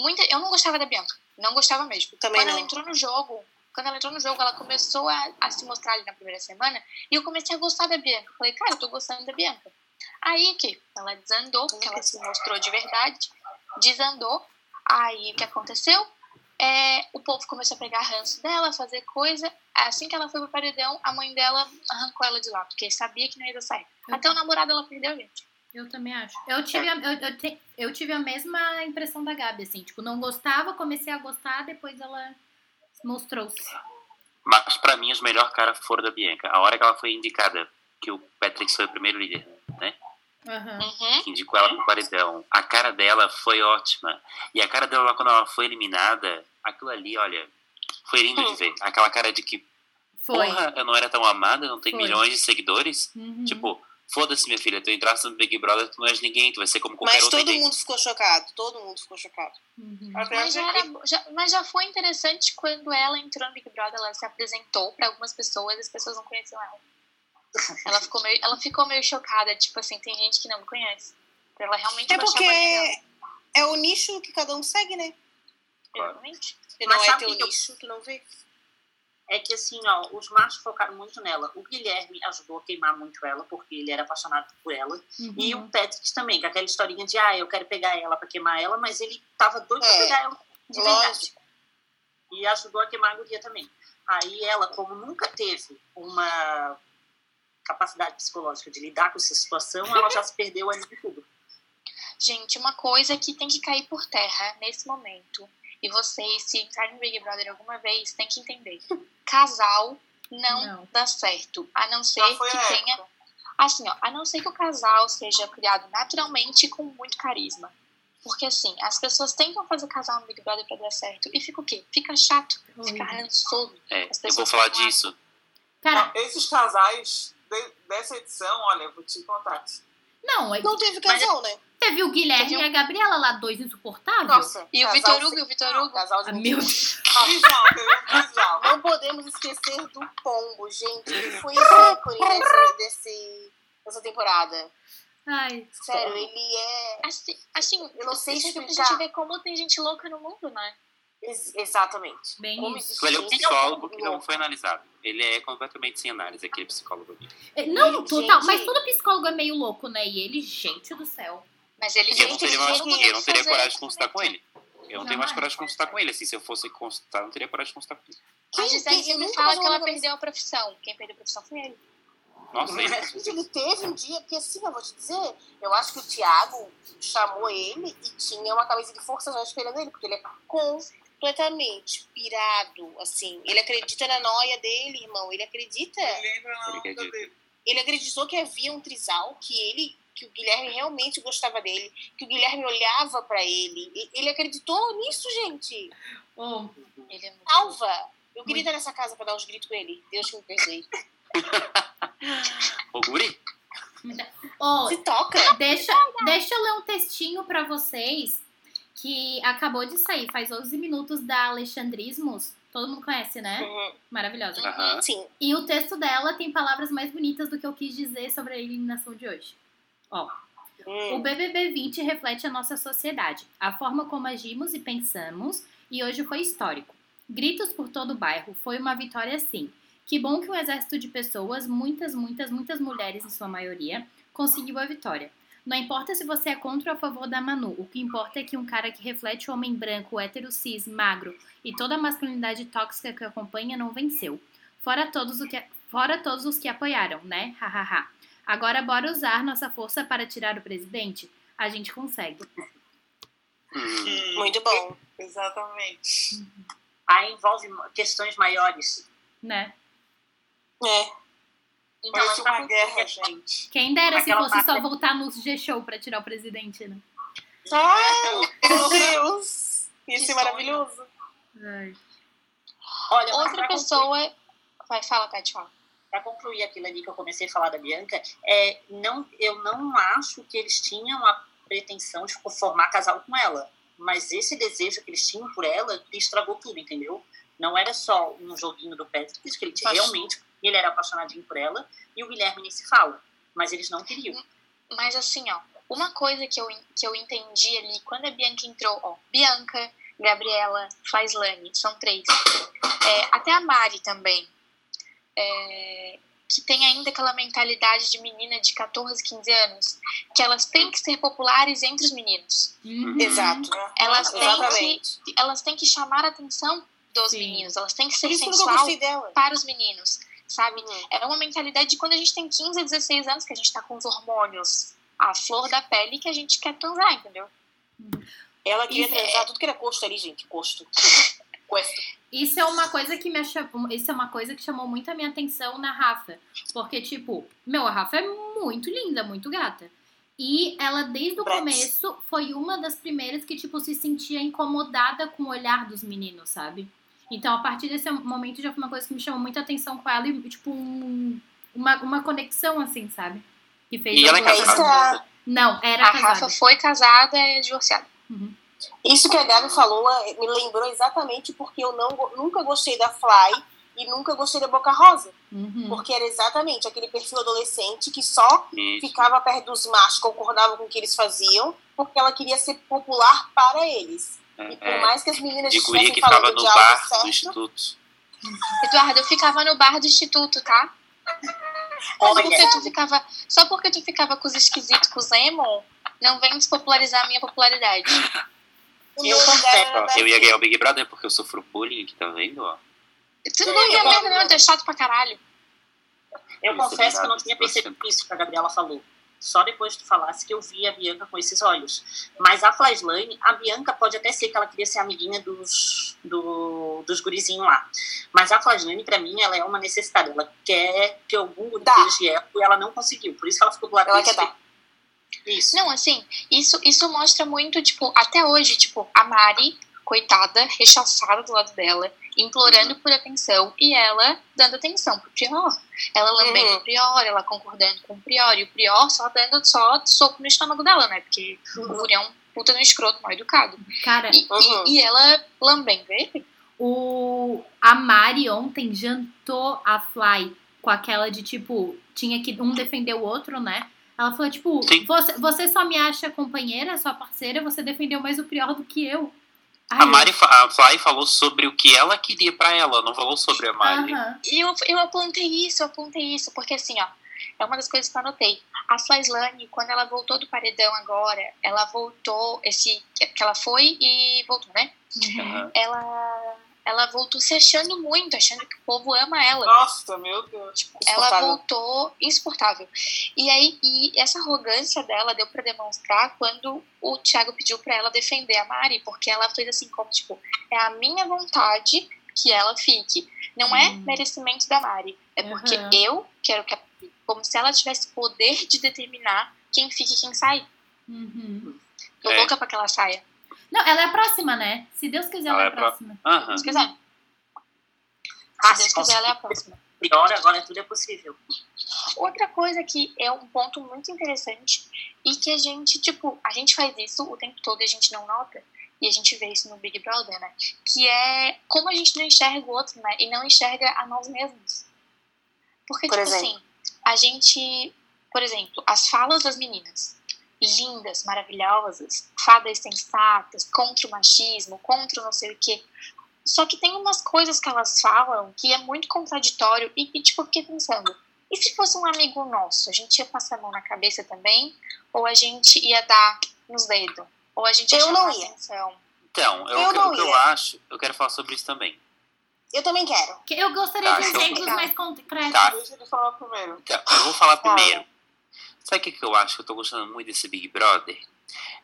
muita, eu não gostava da Bianca. Não gostava mesmo. Também quando não. ela entrou no jogo, quando ela entrou no jogo, ela começou a, a se mostrar ali na primeira semana e eu comecei a gostar da Bianca. Falei, cara, eu tô gostando da Bianca. Aí que ela desandou, porque ela se mostrou de verdade, desandou. Aí o que aconteceu? É, o povo começou a pegar ranço dela, fazer coisa. Assim que ela foi pro paredão, a mãe dela arrancou ela de lá, porque sabia que não ia dar certo. Até o namorado ela perdeu, gente. Eu também acho. Eu tive, a, eu, eu, te- eu tive a mesma impressão da Gabi, assim. Tipo, não gostava, comecei a gostar, depois ela mostrou-se. Mas pra mim, os melhores caras foram da Bianca. A hora que ela foi indicada, que o Patrick foi o primeiro líder, né? Uhum. Que indicou ela pro paredão. A cara dela foi ótima. E a cara dela lá quando ela foi eliminada, aquilo ali, olha, foi lindo de ver. Aquela cara de que, Foi. porra, eu não era tão amada, não tem Foi. milhões de seguidores. Uhum. Tipo, foda-se, minha filha, tu entraste no Big Brother, tu não és ninguém, tu vai ser como qualquer Mas outra todo gente. mundo ficou chocado. Todo mundo ficou chocado. Uhum. Mas já, era, já- mas já foi interessante quando ela entrou no Big Brother, ela se apresentou pra algumas pessoas e as pessoas não conheciam ela. Ela ficou meio, ela ficou meio chocada, tipo assim, tem gente que não me conhece. Ela realmente É porque é o nicho que cada um segue, né? Exatamente. Se Mas não é sabe teu que eu- nicho, tu não vê. É que assim, ó, os machos focaram muito nela. O Guilherme ajudou a queimar muito ela, porque ele era apaixonado por ela. E Uhum. o Patrick também, com aquela historinha de, ah, eu quero pegar ela pra queimar ela, mas ele tava doido pra É, pegar ela de verdade. Lógico. E ajudou a queimar a guria também. Aí ela, como nunca teve uma capacidade psicológica de lidar com essa situação, ela já se perdeu ali de tudo. Gente, uma coisa que tem que cair por terra nesse momento. E vocês, se entrarem no Big Brother alguma vez, tem que entender. Casal não, Não. dá certo. A não ser que a tenha. época. Assim, ó, a não ser que o casal seja criado naturalmente e com muito carisma. Porque assim, as pessoas tentam fazer casal no Big Brother pra dar certo. E fica o quê? Fica chato, fica rançoso. É, eu vou falar disso. Cara, Não, esses casais de- dessa edição, olha, eu vou te contar. não, é- Não teve casal, né? Teve o Guilherme Teve um- e a Gabriela lá, dois insuportáveis. Nossa. E o Vitor Hugo, e o Vitor Hugo. Casal de Ah, meu. Deus. Não podemos esquecer do Pombo, gente. Ele foi ícone dessa, desse, dessa temporada. Ai, Sério, ele é. Assim, assim Eu não sei pra explicar. gente ver como tem gente louca no mundo, né? ex- exatamente. Bem Como isso. Ele é um gente psicólogo que não foi analisado. Ele é completamente sem análise, aquele psicólogo ali. É, Não, Gente. total. Mas todo psicólogo é meio louco, né? E ele, gente do céu. Mas ele Eu não teria, mais, eu não teria coragem de consultar com ele. Eu não tenho mais coragem de consultar com ele. Assim, se eu fosse consultar, eu não teria coragem de consultar com ele. A Quem- Gisele quem- sempre fala que ela perdeu a profissão. Quem perdeu a profissão foi ele. Nossa, ele, Gente, ele teve um dia, porque assim, eu vou te dizer, eu acho que o Thiago chamou ele e tinha uma camisa de força já esperando ele, porque ele é completamente pirado, assim. Ele acredita na noia dele, irmão. Ele acredita. Ele entra na Ele acredita. dele. Ele acreditou que havia um trisal, que ele, que o Guilherme realmente gostava dele, que o Guilherme olhava pra ele. E- Ele acreditou nisso, gente. Oh, Ele é muito Alva, eu queria estar nessa casa pra dar uns gritos com ele. Deus que me perdoe. Ô, Guri, oh, Se toca. deixa, deixa eu ler um textinho pra vocês que acabou de sair, faz 11 minutos da Alexandrismos. Todo mundo conhece, né? Uhum. Maravilhosa. Aham. Sim. E o texto dela tem palavras mais bonitas do que eu quis dizer sobre a eliminação de hoje. Ó, Hum. O BBB 20 reflete a nossa sociedade, a forma como agimos e pensamos, e hoje foi histórico. Gritos por todo o bairro, foi uma vitória sim. Que bom que um exército de pessoas, muitas, muitas, muitas mulheres em sua maioria, conseguiu a vitória. Não importa se você é contra ou a favor da Manu, o que importa é que um cara que reflete o homem branco, hétero, cis, magro e toda a masculinidade tóxica que acompanha não venceu. Fora todos, o que, fora todos os que apoiaram, né? Hahaha. Agora bora usar nossa força para tirar o presidente? A gente consegue. Hum, Muito bom. Exatamente. Aí envolve questões maiores. Né? É. Então, Parece uma guerra, concluir, gente. Quem dera se Aquela fosse só voltar no G-Show pra tirar o presidente, né? Ai, meu Deus. Ser sonho. maravilhoso. Olha, Outra pessoa. Vai, fala, Tati, fala. Para concluir aquilo ali que eu comecei a falar da Bianca, é, não, eu não acho que eles tinham a pretensão de formar casal com ela. Mas esse desejo que eles tinham por ela estragou tudo, entendeu? Não era só um joguinho do Patrick, que ele realmente ele era apaixonadinho por ela, e o Guilherme nem se fala. Mas eles não queriam. Mas assim, ó, uma coisa que eu, que eu entendi ali, quando a Bianca entrou, ó, Bianca, Gabriela, Faislane, são três. É, até a Mari também. É, que tem ainda aquela mentalidade de menina de 14, 15 anos, que elas têm que ser populares entre os meninos. Exato. Elas têm, Exatamente. que, elas têm que chamar a atenção dos Sim. meninos, elas têm que ser isso sensual para os meninos, sabe? Uhum. É uma mentalidade de quando a gente tem 15, 16 anos, que a gente tá com os hormônios à flor da pele que a gente quer transar, entendeu? Ela queria Isso transar tudo que era costo ali, gente. Costo. Cuesta. Isso é uma coisa que me chamou, isso é uma coisa que chamou muito a minha atenção na Rafa, porque tipo, meu, a Rafa é muito linda, muito gata. E ela desde o começo foi uma das primeiras que tipo se sentia incomodada com o olhar dos meninos, sabe? Então, a partir desse momento já foi uma coisa que me chamou muita atenção com ela e tipo um- uma, uma conexão assim, sabe? Que fez E ela é casada? Não, era a casada. Rafa foi casada e divorciada. Isso que a Gabi falou eh, me lembrou exatamente porque eu não, nunca gostei da Fly e nunca gostei da Boca Rosa. Uhum. Porque era exatamente aquele perfil adolescente que só E- ficava perto dos machos, concordava com o que eles faziam, porque ela queria ser popular para eles. E por é, mais que as meninas de estivessem que ficava falando no de algo bar do certo, instituto. Eduardo, eu ficava no bar do instituto, tá? Só Olha. porque tu ficava, só porque tu ficava com os esquisitos, com os emo, não vem despopularizar a minha popularidade. O Eu era Ó, eu ia ganhar o Big Brother porque eu sofro bullying, tá vendo? Ó. Tu não ia merda, não, é chato pra caralho. Eu Isso é confesso que eu não tinha percebido isso que a Gabriela falou. Só depois que tu falasse que eu vi a Bianca com esses olhos. Mas a Flaslane, a Bianca pode até ser que ela queria ser amiguinha dos, do, dos gurizinhos lá. Mas a Flaslane, pra mim, ela é uma necessidade. Ela quer que algum guri ela e ela não conseguiu. Por isso que ela ficou do lado Ela quer dar. Isso. Não, assim, isso, isso mostra muito, tipo, até hoje, tipo, a Mari, coitada, rechaçada do lado dela, implorando por atenção, e ela dando atenção pro Prior. Ela lambendo Uhum. o Prior, ela concordando com o Prior, e o Prior só dando só soco no estômago dela, né? Porque o Guri é um puta no escroto, mal educado. Cara, E, Uhum. e, e ela lambendo ele. O, a Mari ontem jantou a Fly com aquela de tipo, tinha que um defender o outro, né? Ela falou, tipo, você, você só me acha companheira, sua parceira, você defendeu mais o pior do que eu. Ai, A Mari, a Fly falou sobre o que ela queria pra ela, não falou sobre a Mari. E eu, eu apontei isso, eu apontei isso, porque assim, ó, é uma das coisas que eu anotei. A Flyslane, quando ela voltou do paredão agora, ela voltou, esse, que que ela foi e voltou, né? Aham. Ela, ela voltou se achando muito, achando que o povo ama ela. Nossa, meu Deus. Ela Insuportável. voltou insuportável. E aí, e essa arrogância dela deu pra demonstrar quando o Thiago pediu pra ela defender a Mari, porque ela fez assim como, tipo, é a minha vontade que ela fique. Não é Hum. merecimento da Mari. É porque Uhum. eu quero que ela fique. Como se ela tivesse poder de determinar quem fica e quem sai. Uhum. Tô É. louca pra que ela saia. Não, ela é a próxima, né? Se Deus quiser, ela, Ela é é a pro- próxima. Aham. Se quiser. Ah, Se Deus se quiser, ela é a próxima. Pior, agora tudo é possível. Outra coisa que é um ponto muito interessante e que a gente, tipo, a gente faz isso o tempo todo e a gente não nota, e a gente vê isso no Big Brother, né? Que é como a gente não enxerga o outro, né? E não enxerga a nós mesmos. Porque, Por tipo exemplo? assim, a gente, por exemplo, as falas das meninas, lindas, maravilhosas, fadas sensatas, contra o machismo, contra o não sei o quê. Só que tem umas coisas que elas falam que é muito contraditório e que, tipo, eu fiquei pensando, e se fosse um amigo nosso, a gente ia passar a mão na cabeça também? Ou a gente ia dar nos dedos? Ou a gente ia Eu chamar não ia. atenção? Então, eu, Eu o que- não o que eu ia. acho, eu quero falar sobre isso também. Eu também quero. Que Eu gostaria Tá, de então- exemplos mais concretos. Tá. Deixa ele falar primeiro. Então, eu vou falar Fala. primeiro. Sabe o que, que eu acho que eu tô gostando muito desse Big Brother?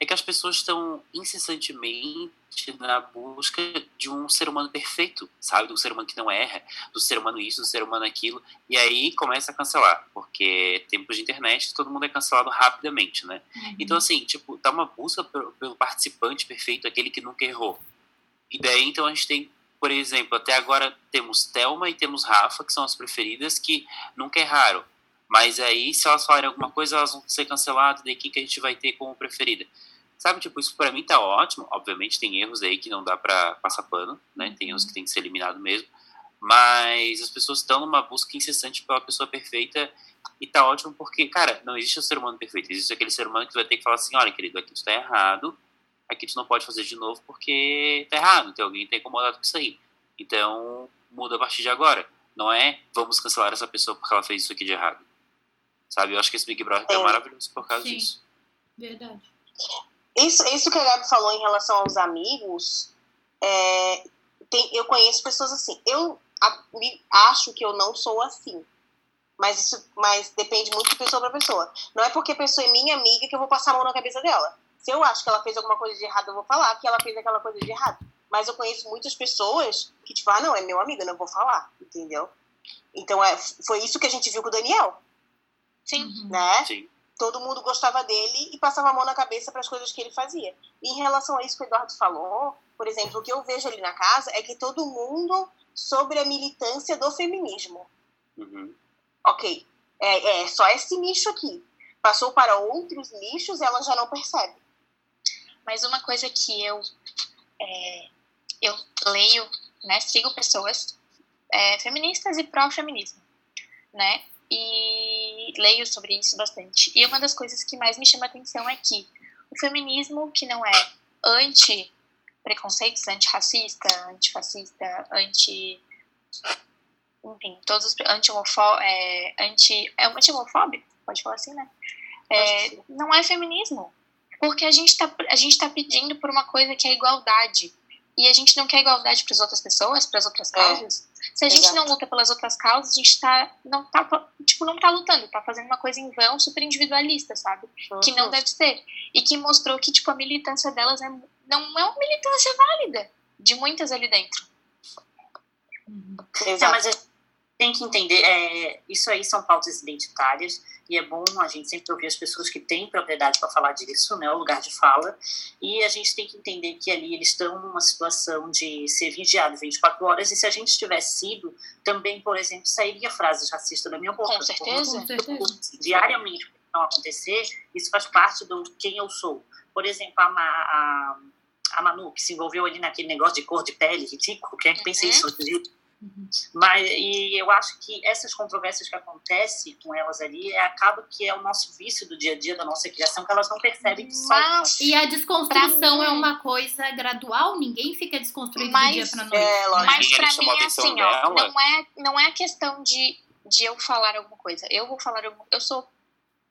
É que as pessoas estão incessantemente na busca de um ser humano perfeito, sabe? Um ser humano que não erra, do ser humano isso, do ser humano aquilo. E aí começa a cancelar, porque tempos de internet todo mundo é cancelado rapidamente, né? Uhum. Então, assim, tipo, tá uma busca pelo participante perfeito, aquele que nunca errou. E daí, então, a gente tem, por exemplo, até agora temos Thelma e temos Rafa, que são as preferidas, que nunca erraram. Mas aí, se elas falarem alguma coisa, elas vão ser canceladas, daí quem que a gente vai ter como preferida? Sabe, tipo, isso pra mim tá ótimo. Obviamente tem erros aí que não dá pra passar pano, né? Tem erros que tem que ser eliminado mesmo. Mas as pessoas estão numa busca incessante pela pessoa perfeita E tá ótimo porque, cara, não existe o ser humano perfeito. Existe aquele ser humano que vai ter que falar assim, olha, querido, aqui tu tá errado, aqui tu não pode fazer de novo porque tá errado, tem alguém que tá incomodado com isso aí. Então, muda a partir de agora. Não é vamos cancelar essa pessoa porque ela fez isso aqui de errado. Sabe? Eu acho que esse Big Brother é, É. maravilhoso por causa Sim. disso. Verdade. Isso, isso que a Gabi falou em relação aos amigos, é, tem, eu conheço pessoas assim. Eu a- me- acho que eu não sou assim. Mas isso mas depende muito de pessoa para pessoa. Não é porque a pessoa é minha amiga que eu vou passar a mão na cabeça dela. Se eu acho que ela fez alguma coisa de errado, eu vou falar que ela fez aquela coisa de errado. Mas eu conheço muitas pessoas que, tipo, ah, não, é meu amigo, eu não vou falar, entendeu? Então é, foi isso que a gente viu com o Daniel, Sim. Uhum. né? Sim. todo mundo gostava dele e passava a mão na cabeça para as coisas que ele fazia. E em relação a isso que o Eduardo falou, por exemplo, o que eu vejo ali na casa é que todo mundo sobre a militância do feminismo. Uhum. Ok, é, é só esse nicho aqui. Passou para outros nichos, ela já não percebe. Mas uma coisa que eu é, eu leio, né, sigo pessoas é, feministas e pró-feminismo, né, e leio sobre isso bastante. E uma das coisas que mais me chama atenção é que o feminismo que não é anti-preconceitos, antirracista, antifascista, anti... Enfim, todos os... Anti-homofóbico, é, anti... É anti-homofóbico? Pode falar assim, né? É, não é feminismo. Porque a gente, tá, gente tá pedindo por uma coisa que é igualdade. E a gente não quer igualdade para as outras pessoas, para as outras É, causas. Se a gente exato. não luta pelas outras causas, a gente tá, não tá, tipo, não tá lutando, tá fazendo uma coisa em vão, super individualista, sabe? Que não Uhum. deve ser. E que mostrou que, tipo, a militância delas é, não é uma militância válida. De muitas ali dentro. É, Exato. mas a gente tem que entender, é, isso aí são pautas identitárias e é bom a gente sempre ouvir as pessoas que têm propriedade para falar disso, né, o lugar de fala, e a gente tem que entender que ali eles estão numa situação de ser vigiado 24 horas e se a gente tivesse sido, também, por exemplo, sairia frases racistas da minha boca. Com certeza. Com certeza. Diariamente, não acontecer, isso faz parte do quem eu sou. Por exemplo, a, a, a Manu, que se envolveu ali naquele negócio de cor de pele ridículo, quem é que pensa Uhum. isso? Dia? Mas, e eu acho que essas controvérsias que acontecem com elas ali, é, acaba que é o nosso vício do dia a dia, da nossa criação, que elas não percebem que são. Mas, E a desconstrução mim- é uma coisa gradual, ninguém fica desconstruído Mas- do dia pra noite. É, lógico. mas Ninguém pra chamou a mim é atenção assim, ó, não é, não é a questão de, de eu falar alguma coisa. Eu vou falar alguma Eu sou.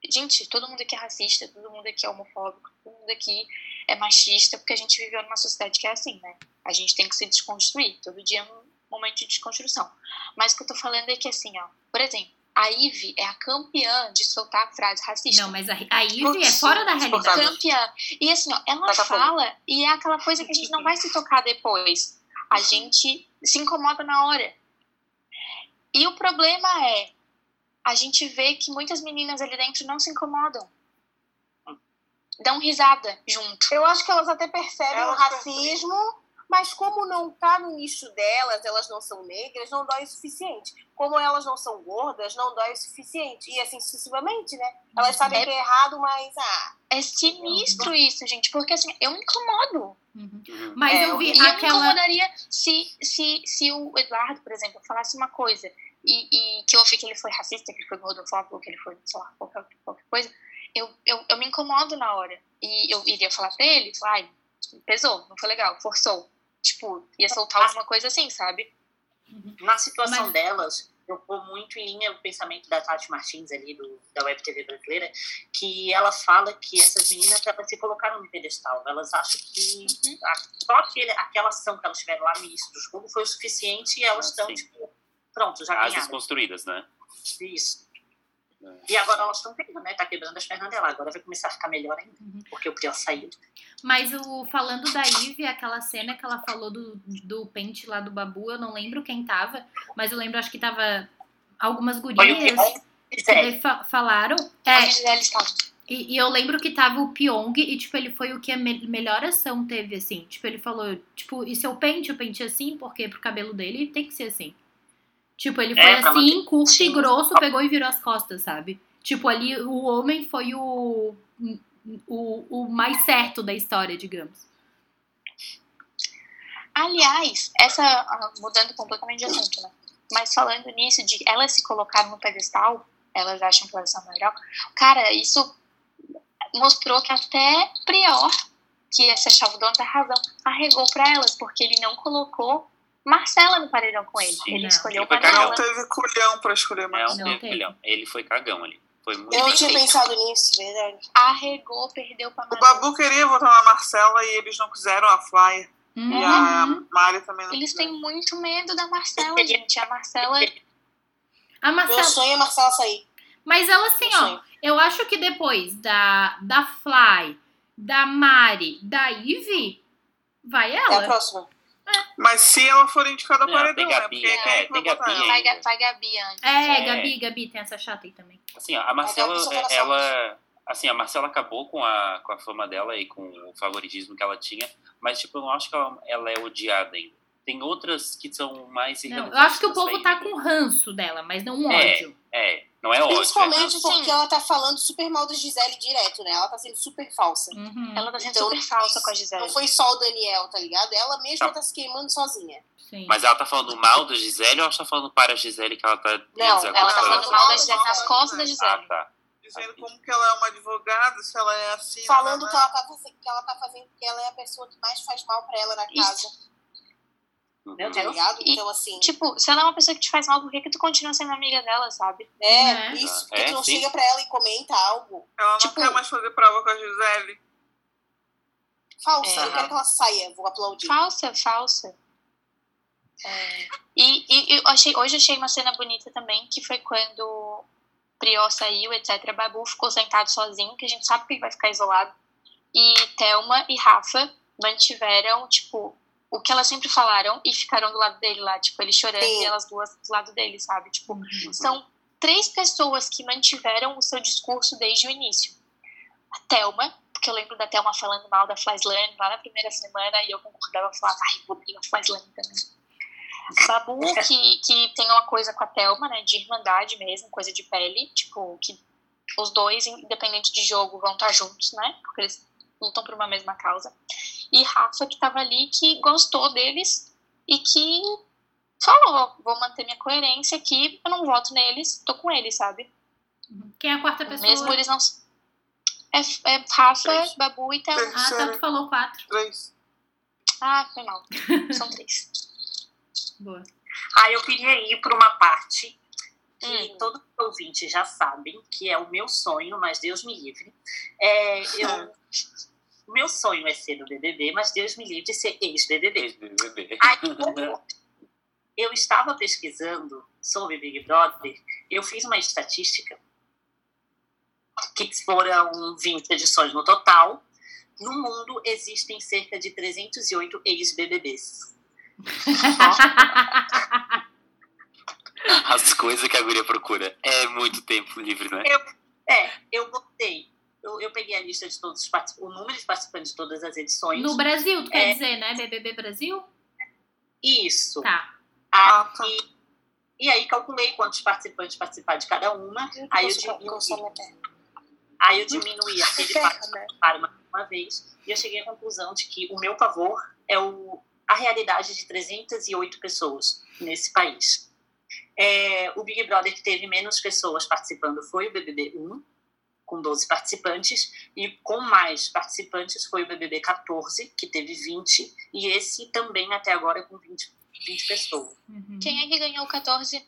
Gente, todo mundo aqui é racista, todo mundo aqui é homofóbico, todo mundo aqui é machista, porque a gente viveu numa sociedade que é assim, né? A gente tem que se desconstruir. Todo dia é um momento de desconstrução. Mas o que eu tô falando é que, assim, ó, por exemplo, a Ivy é a campeã de soltar frase racista. Não, mas a, a Ivy é fora da realidade. campeã. E assim, ó, ela fogo. fala e é aquela coisa que a gente não vai se tocar depois. A gente se incomoda na hora. E o problema é, a gente vê que muitas meninas ali dentro não se incomodam. Dão risada junto. Eu acho que elas até percebem Elas o racismo, mas como não tá no nicho delas, elas não são negras, não dói o suficiente. Como elas não são gordas, não dói o suficiente. E assim sucessivamente, né? Elas sabem É- que é errado, mas ah, É sinistro isso, gente, porque assim, eu me incomodo. Uhum. Mas É, eu vi E eu me aquela. incomodaria se, se, se o Eduardo, por exemplo, falasse uma coisa e, e que eu vi que ele foi racista, que ele foi gordofóbico, que ele foi, sei lá, qualquer, qualquer coisa, eu, eu, eu me incomodo na hora. E eu iria falar pra ele, falar, ai, pesou, não foi legal, forçou. Tipo, ia soltar alguma coisa assim, sabe? Na situação Mas- delas, eu vou muito em linha o pensamento da Tati Martins ali, do, da Web TV brasileira, que ela fala que essas meninas elas se colocaram no pedestal. Elas acham que Uhum. a, só aquele, aquela ação que elas tiveram lá no início do jogo foi o suficiente e elas Ah, estão, tipo, pronto, já As ganharam. desconstruídas, né? Isso. É. E agora elas estão vendo, né? Tá quebrando as pernas dela. Agora vai começar a ficar melhor ainda. Uhum. Porque o Prior saiu. Mas o, falando da Ivy, aquela cena que ela falou do, do pente lá do Babu, eu não lembro quem tava, mas eu lembro, acho que tava algumas gurias que falaram. É, estava. e, e eu lembro que tava o Pyong e, tipo, ele foi o que a me- melhor ação teve, assim. Tipo, ele falou, tipo, e seu pente, o pente assim, porque pro cabelo dele tem que ser assim. Tipo, ele foi É, assim, curto e grosso, pegou e virou as costas, sabe? Tipo, ali o homem foi o, o, o mais certo da história, digamos. Aliás, essa. ah, Mudando completamente de assunto, né? Mas falando nisso, de ela se colocar no pedestal, elas acham que elas são melhor. Cara, isso mostrou que até Prior, que esse achava o dono da razão, arregou pra elas, porque ele não colocou Marcela no paredão com ele. ele Não. escolheu Ele Panela. cagão. Teve culhão pra escolher Não, mais. teve milhão. Ele foi cagão ali. Foi muito Eu não tinha pensado nisso, verdade. Arregou, perdeu pra O Babu queria votar na Marcela e eles não quiseram a Flyer. E a Mari também não Eles têm muito medo da Marcela, gente. A Marcela. A Marcela... Meu sonho é a Marcela sair. Mas ela assim, ó, eu acho que depois da, da Fly, da Mari, da Ivy, vai ela. É a próxima. Mas se ela for indicada Não, paredão, tem né? Gabi, Porque é, é que vai tem Gabi ela? Vai, vai Gabi antes. É, É. Gabi, Gabi, tem essa chata aí também. Assim, ó, a Marcela, é a pessoa ela. Assim, a Marcela acabou com a, com a fama dela e com o favoritismo que ela tinha, mas, tipo, eu não acho que ela, ela é odiada ainda. Tem outras que são mais Não, eu acho que o povo aí, tá com ranço dela, mas não um É, ódio. é, não é ódio. Principalmente é porque ela tá falando super mal da Gisele direto, né? Ela tá sendo super falsa. Uhum. Ela tá sendo Então, super falsa com a Gisele. Não foi só o Daniel, tá ligado? Ela mesma Tá. tá se queimando sozinha. Sim. Mas ela tá falando mal da Gisele ou ela tá falando para a Gisele que ela tá Não, ela Ela tá falando mal da Gisele nas costas da. Gisele. Ah, tá. Dizendo como que ela é uma advogada, se ela é assim. Falando né, que ela, tá, fazendo- que ela tá fazendo, que ela é a pessoa que mais faz mal pra ela na casa, Meu tá Deus. ligado? E, Então, assim, Tipo, se ela é uma pessoa que te faz mal, por que, que tu continua sendo amiga dela, sabe? é, Né? isso, porque É, tu não sim. chega pra ela e comenta algo Ela não Tipo- quer mais fazer prova com a Gisele. falso. É. Eu quero que ela saia, vou aplaudir. Falsa, falsa. É, E, e eu achei, hoje eu achei uma cena bonita também, que foi quando Prior saiu, etc. Babu ficou sentado sozinho, que a gente sabe que ele vai ficar isolado. E Thelma e Rafa mantiveram, tipo, o que elas sempre falaram e ficaram do lado dele lá, tipo, ele chorando Sim. e elas duas do lado dele, sabe? Tipo, são três pessoas que mantiveram o seu discurso desde o início. A Thelma, porque eu lembro da Thelma falando mal da Flyslane lá na primeira semana e eu concordava, eu falava, ai, eu odeio a Flyslane também. Babu, que, que tem uma coisa com a Thelma, né, de irmandade mesmo, coisa de pele, tipo, que os dois, independente de jogo, vão estar juntos, né, porque eles lutam por uma mesma causa. E Rafa, que tava ali, que gostou deles e que falou, vou manter minha coerência aqui, eu não voto neles, tô com eles, sabe? Quem é a quarta pessoa? Mesmo eles não... É, é Rafa, Três. Babu e Thelma. Ah, tá, tu falou quatro. Três. Ah, foi mal. São três. Boa. Ah, eu queria ir para uma parte que Hum. todos os ouvintes já sabem, que é o meu sonho, mas Deus me livre. É, eu, o meu sonho é ser do BBB, mas Deus me livre de ser ex-BBB. Ex-BBB. Aí, como eu estava pesquisando sobre Big Brother, eu fiz uma estatística que foram 20 edições no total. No mundo existem cerca de 308 ex-BBBs. As coisas que a guria procura. É muito tempo livre, né? É, eu botei. Eu, eu peguei a lista de todos os participantes, o número de participantes de todas as edições. No Brasil, tu quer É. dizer, né? BBB Brasil? Isso. Tá. Ah, tá. E, e aí calculei quantos participantes participaram de cada uma. Aí eu diminuí, aí eu diminuí aquele Perna. participaram uma, uma vez. E eu cheguei à conclusão de que o meu pavor é o, a realidade de 308 pessoas nesse país. É, o Big Brother que teve menos pessoas participando foi o BBB 1, com 12 participantes, e com mais participantes foi o BBB 14, que teve 20, e esse também até agora com 20, 20 pessoas. Uhum. Quem é que ganhou o 14?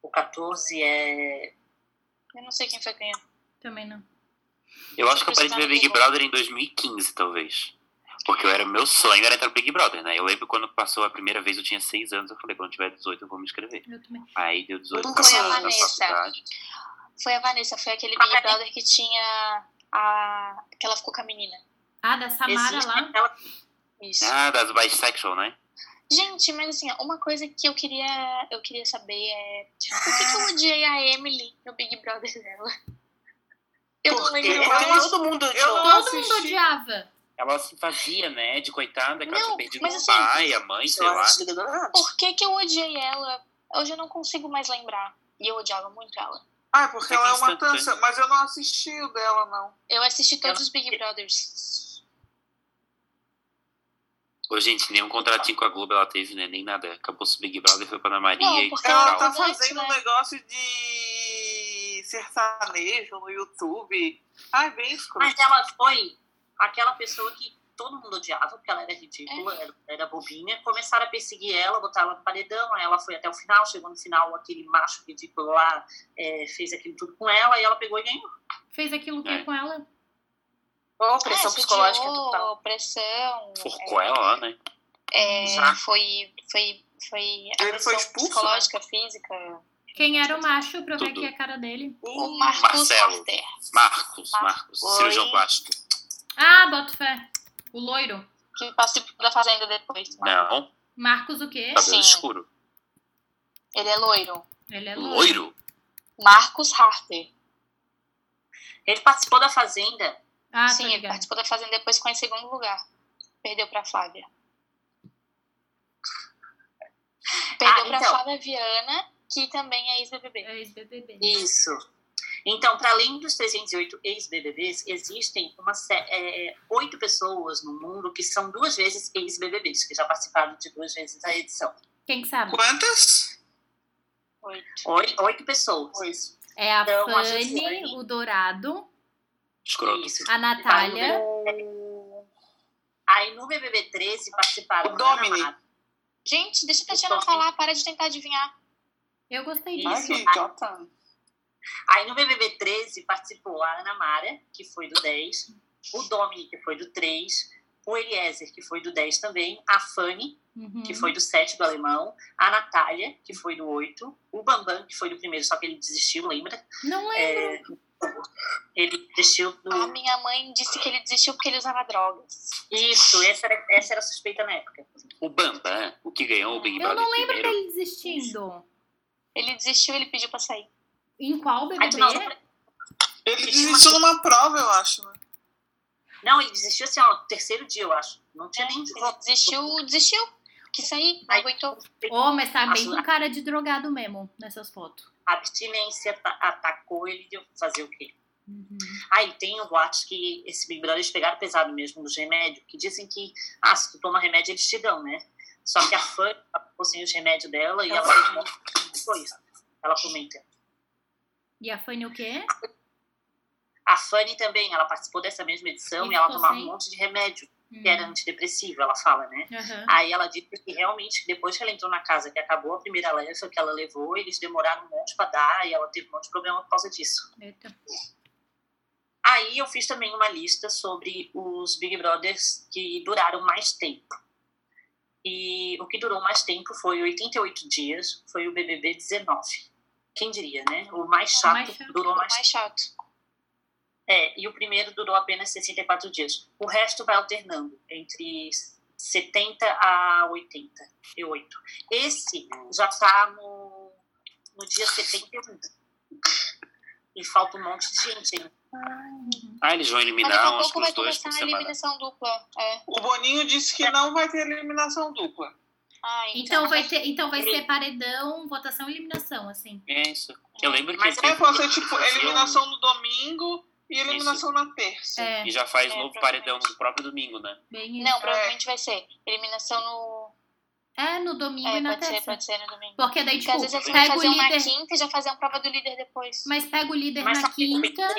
O 14 é. Eu não sei quem foi ganhou. Também não. Eu acho que eu parei de ver Big Brother em 2015, talvez. Porque eu era, meu sonho era entrar no Big Brother, né? Eu lembro quando passou a primeira vez, eu tinha 6 anos, eu falei, quando tiver 18 eu vou me inscrever. Eu também. Aí deu 18 Nunca eu foi a Vanessa. Foi a Vanessa, foi aquele Big. Brother que tinha a. que ela ficou com a menina. Ah, da Samara Existe lá. aquela- Isso. Ah, das bisexual, né? Gente, mas assim, uma coisa que eu queria, eu queria saber é. Por que, que eu odiei a Emily no Big Brother dela? Eu não Por quê? lembro Porque mais. todo mundo Eu não Todo mundo odiava. Ela se fazia, né, de coitada, que ela Não, tinha perdido mas o assim, pai, a mãe, sei lá. Por que, que eu odiei ela? Hoje eu não consigo mais lembrar. E eu odiava muito ela. Ah, porque Você ela é uma dança, mas eu não assisti o dela, não. Eu assisti todos Ela- os Big Brothers. Ô, gente, nenhum contratinho com a Globo ela teve, né? Nem nada. Acabou o Big Brother, foi pra Ana Maria Não, e porque tchau. Ela tá fazendo né? um negócio de sertanejo no YouTube. Ai, bem escuro. Mas ela foi aquela pessoa que todo mundo odiava, porque ela era ridícula, era, era bobinha. Começaram a perseguir ela, botar ela no paredão, aí ela foi até o final, chegou no final, aquele macho ridículo lá é, fez aquilo tudo com ela, e ela pegou e ganhou. Fez aquilo que É. com ela? Ô, pressão É, psicológica total. pressão. Forcou ela lá, né? É, Já. foi, foi, foi Ele agressão foi expulso, psicológica, física. Quem era o macho pra eu ver Tudo. aqui a cara dele? O Marcos Marcelo. Marcos, Marcos, Oi. cirurgião plástico. Ah, boto fé. O loiro. Que participou da Fazenda depois. Não, Marcos o quê? cabelo Sim. escuro. Ele é loiro. Ele é loiro. Loiro? Marcos Harter. Ele participou da Fazenda. Ah, Sim, ele participou da Fazenda depois ficou em segundo lugar. Perdeu pra Flávia. Perdeu Ah, pra então. Flávia Viana, que também é ex-BBB. É ex-BBB. Isso. Então, para além dos 308 ex-BBBs, existem uma, é, oito pessoas no mundo que são duas vezes ex-BBBs, que já participaram de duas vezes da edição. Quem que sabe? Quantas? Oito. Oito, oito pessoas. Pois. É a Então, a Fanny, Josiane. o Dourado. Isso. a Natália. Aí no BBB 13 participaram O Domini. Gente, deixa a Tatiana falar, para de tentar adivinhar. Eu gostei Isso. Ai, disso. que. Aí no BBB 13 participou a Ana Mara, que foi do 10, o Domini, que foi do 3, o Eliezer, que foi do 10 também, a Fanny, Uhum. que foi do 7 do alemão, a Natália, que foi do 8, o Bambam, que foi do primeiro, só que ele desistiu, lembra? Não lembro. É, ele desistiu do. A minha mãe disse que ele desistiu porque ele usava drogas. Isso, essa era, essa era a suspeita na época. O Bambam, o que ganhou o Big Eu Brother não lembro primeiro. dele desistindo. Ele desistiu ele pediu pra sair. Em qual BBB? não, Ele desistiu numa prova, eu acho. Né? não, ele desistiu assim, ó, no terceiro dia, eu acho. Não tinha nem desistiu, desistiu. Sair, não Aí- aguentou. Oh, mas tá bem com cara de drogado mesmo nessas fotos. A abstinência ata- atacou ele de fazer o quê? Uhum. Aí tem o boatos que esse Big Brother eles pegaram pesado mesmo dos remédios, que dizem que, ah, se tu toma remédio eles te dão, né? Só que a fã ficou sem os remédios dela e ela foi isso. Ela comenta. E a Fanny o quê? A Fanny também, ela participou dessa mesma edição E ela tomava sem? um monte de remédio, Hum. que era antidepressivo, ela fala, né? Aham. Aí ela disse que realmente, depois que ela entrou na casa, que acabou a primeira leva que ela levou, eles demoraram um monte pra dar e ela teve um monte de problema por causa disso. Eita. Aí eu fiz também uma lista sobre os Big Brothers que duraram mais tempo. E o que durou mais tempo foi 88 dias, foi o BBB 19. Quem diria, né? O mais O chato, mais chato. durou mais Mais chato. É, e o primeiro durou apenas 64 dias. O resto vai alternando entre 70 a 88. Esse já tá no, no dia 71. E falta um monte de gente ainda. Ah, eles vão eliminar uns uns dois por semana. eliminação dupla. É. O Boninho disse que não vai ter eliminação dupla. Ah, Então vai, ter, então vai ser paredão, votação e eliminação, assim. É isso. Eu lembro que Mas É, pode ser tipo eliminação no domingo e eliminação na terça. É, E já faz É, novo paredão no próprio domingo, né? bem isso. Não, provavelmente vai ser eliminação no. É, no domingo É, e na pode ser, terça. pode ser no domingo. Porque daí, Porque tipo, às vezes eles vão pega o fazer uma líder. quinta e já fazer uma prova do líder depois. Mas pega o líder Mas na o quinta,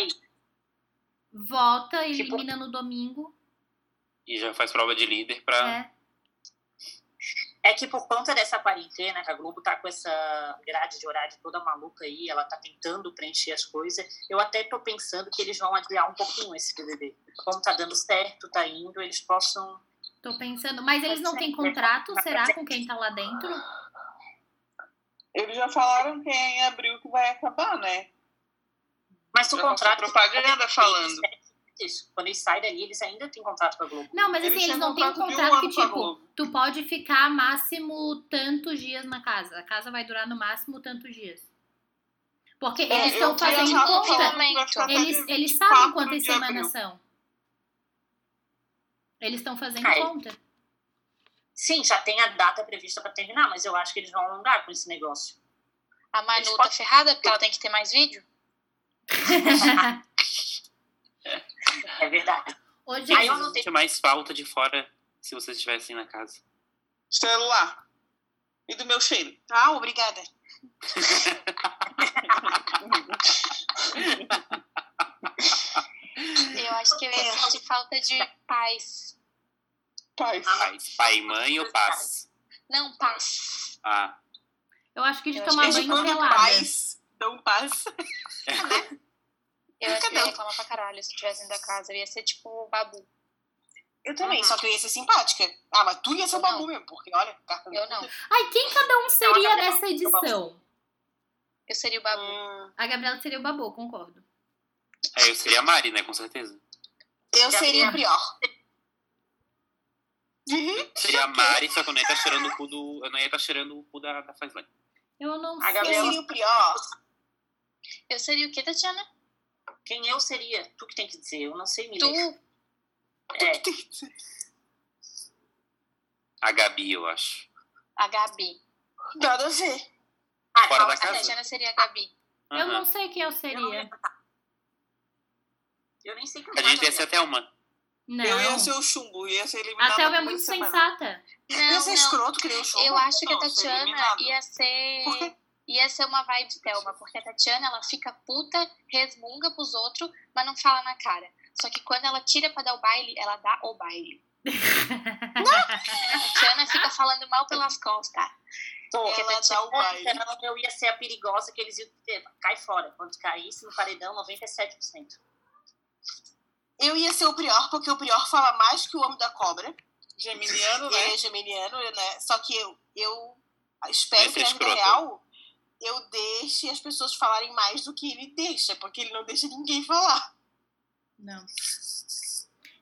vota, Tipo- elimina no domingo. E já faz prova de líder pra. É. Que por conta dessa quarentena, que a Globo tá com essa grade de horário toda maluca aí, ela tá tentando preencher as coisas, eu até tô pensando que eles vão adiar um pouquinho esse BBB. Como tá dando certo, tá indo, eles possam... Tô pensando. Mas eles não têm contrato, será, com quem tá lá dentro? Eles já falaram que é em abril que vai acabar, né? Mas o Já passou contrato... propaganda falando. Isso, quando eles saem dali, eles ainda têm contrato com a Globo. Não, mas assim, Eles não têm um contrato que, ano com a tipo, Globo. tu pode ficar máximo tantos dias na casa. A casa vai durar no máximo tantos dias. Porque É, eles estão fazendo conta. Eles, eles sabem 24 quantas semanas são. Eles estão fazendo conta. Sim, já tem a data prevista pra terminar, mas eu acho que eles vão alongar com esse negócio. A Manu Eles tá ferrada porque ela tem que ter mais vídeo? É verdade. Ô, Aí gente, eu não tenho... Mais falta de fora se vocês estivessem na casa? Celular. E do meu cheiro. Ah, obrigada. Eu acho que eu ia sentir falta de paz. Paz. Pais, pai mãe ou paz? Não, paz. Ah, Eu acho que de Eu tomar que banho pelada. paz, dão paz. Eu que eu ia reclamar pra caralho se eu tivesse indo da casa. Eu ia ser tipo o babu. Eu também, Uhum. só que eu ia ser simpática. Ah, mas tu ia ser o Eu babu não. mesmo, porque olha, carta Eu não. Ai, quem cada um seria nessa edição? Eu seria o babu. Hum, A Gabriela seria o Babu, concordo. é, eu seria a Mari, né? Com certeza. eu seria o Prior. Seria a Mari, só que eu não ia estar cheirando o cu do. Eu não ia estar cheirando o cu da, da Fazlane. Eu não A sei. Eu Gabriela- seria o Prior. Eu seria o quê, Tatiana? Quem eu seria? Tu que tem que dizer, eu não sei me Tu? ler. É, A Gabi, eu acho. A Gabi. Nada a ver. ah, Fora da A casa? Tatiana seria a Gabi. Eu Aham. não sei quem eu Eu, não seria. lembro. Eu nem sei quem A gente ia ser até uma. Não. Eu ia ser o chumbo, ia ser eliminado. A Thelma é muito sensata. Eu ia Não, ser não. escroto, que nem o chumbo. Eu acho que a Não, seria Tatiana eliminado. ia ser. Ia ser uma vibe Thelma, porque a Tatiana ela fica puta, resmunga pros outros, mas não fala na cara. Só que quando ela tira pra dar o baile, ela dá o baile. A Tatiana fica falando mal pelas costas. Pô, Ela dá o baile. Então, eu ia ser a perigosa que eles iam ter. Cai fora. Quando caísse no paredão, 97%. Eu ia ser o Prior, porque o Prior fala mais que o Homem da Cobra. Geminiano, Ele né? é geminiano, né? Só que eu, eu espero ser que na vida real eu deixe as pessoas falarem mais do que ele deixa, porque ele não deixa ninguém falar. Não.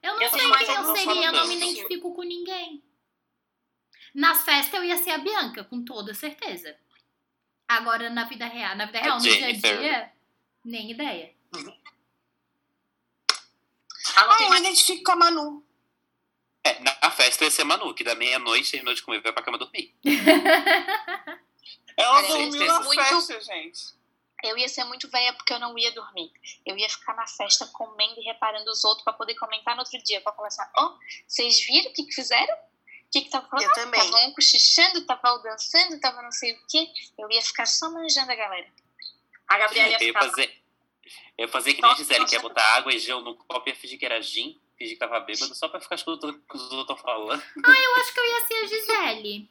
Eu não Eu sei quem eu não seria, eu não me identifico com ninguém. Nas festas eu ia ser a Bianca, com toda certeza. Agora, na vida real, na vida real, no dia a dia, nem ideia. Ah, não Ah, eu mais me identifico com a Manu. É, na festa ia ser Manu, que da meia-noite terminou de comer vai pra cama dormir. Ela Olha, dormiu eu na muito- festa, gente. Eu ia ser muito velha porque eu não ia dormir. Eu ia ficar na festa comendo e reparando os outros pra poder comentar no outro dia. Pra falar assim, ó, vocês viram o que, que fizeram? O que que tava falando? Eu também. Tava um cochichando, tava dançando, tava não sei o quê. Eu ia ficar só manjando a galera. A Gabriela ia Eu ia ficar. fazer. Eu ia fazer que nem Gisele, que ia botar água e gel no copo e ia fingir que era gin, fingir que tava bêbado, só pra ficar escutando o que os outros estão falando. Eu acho que eu ia ser a Gisele.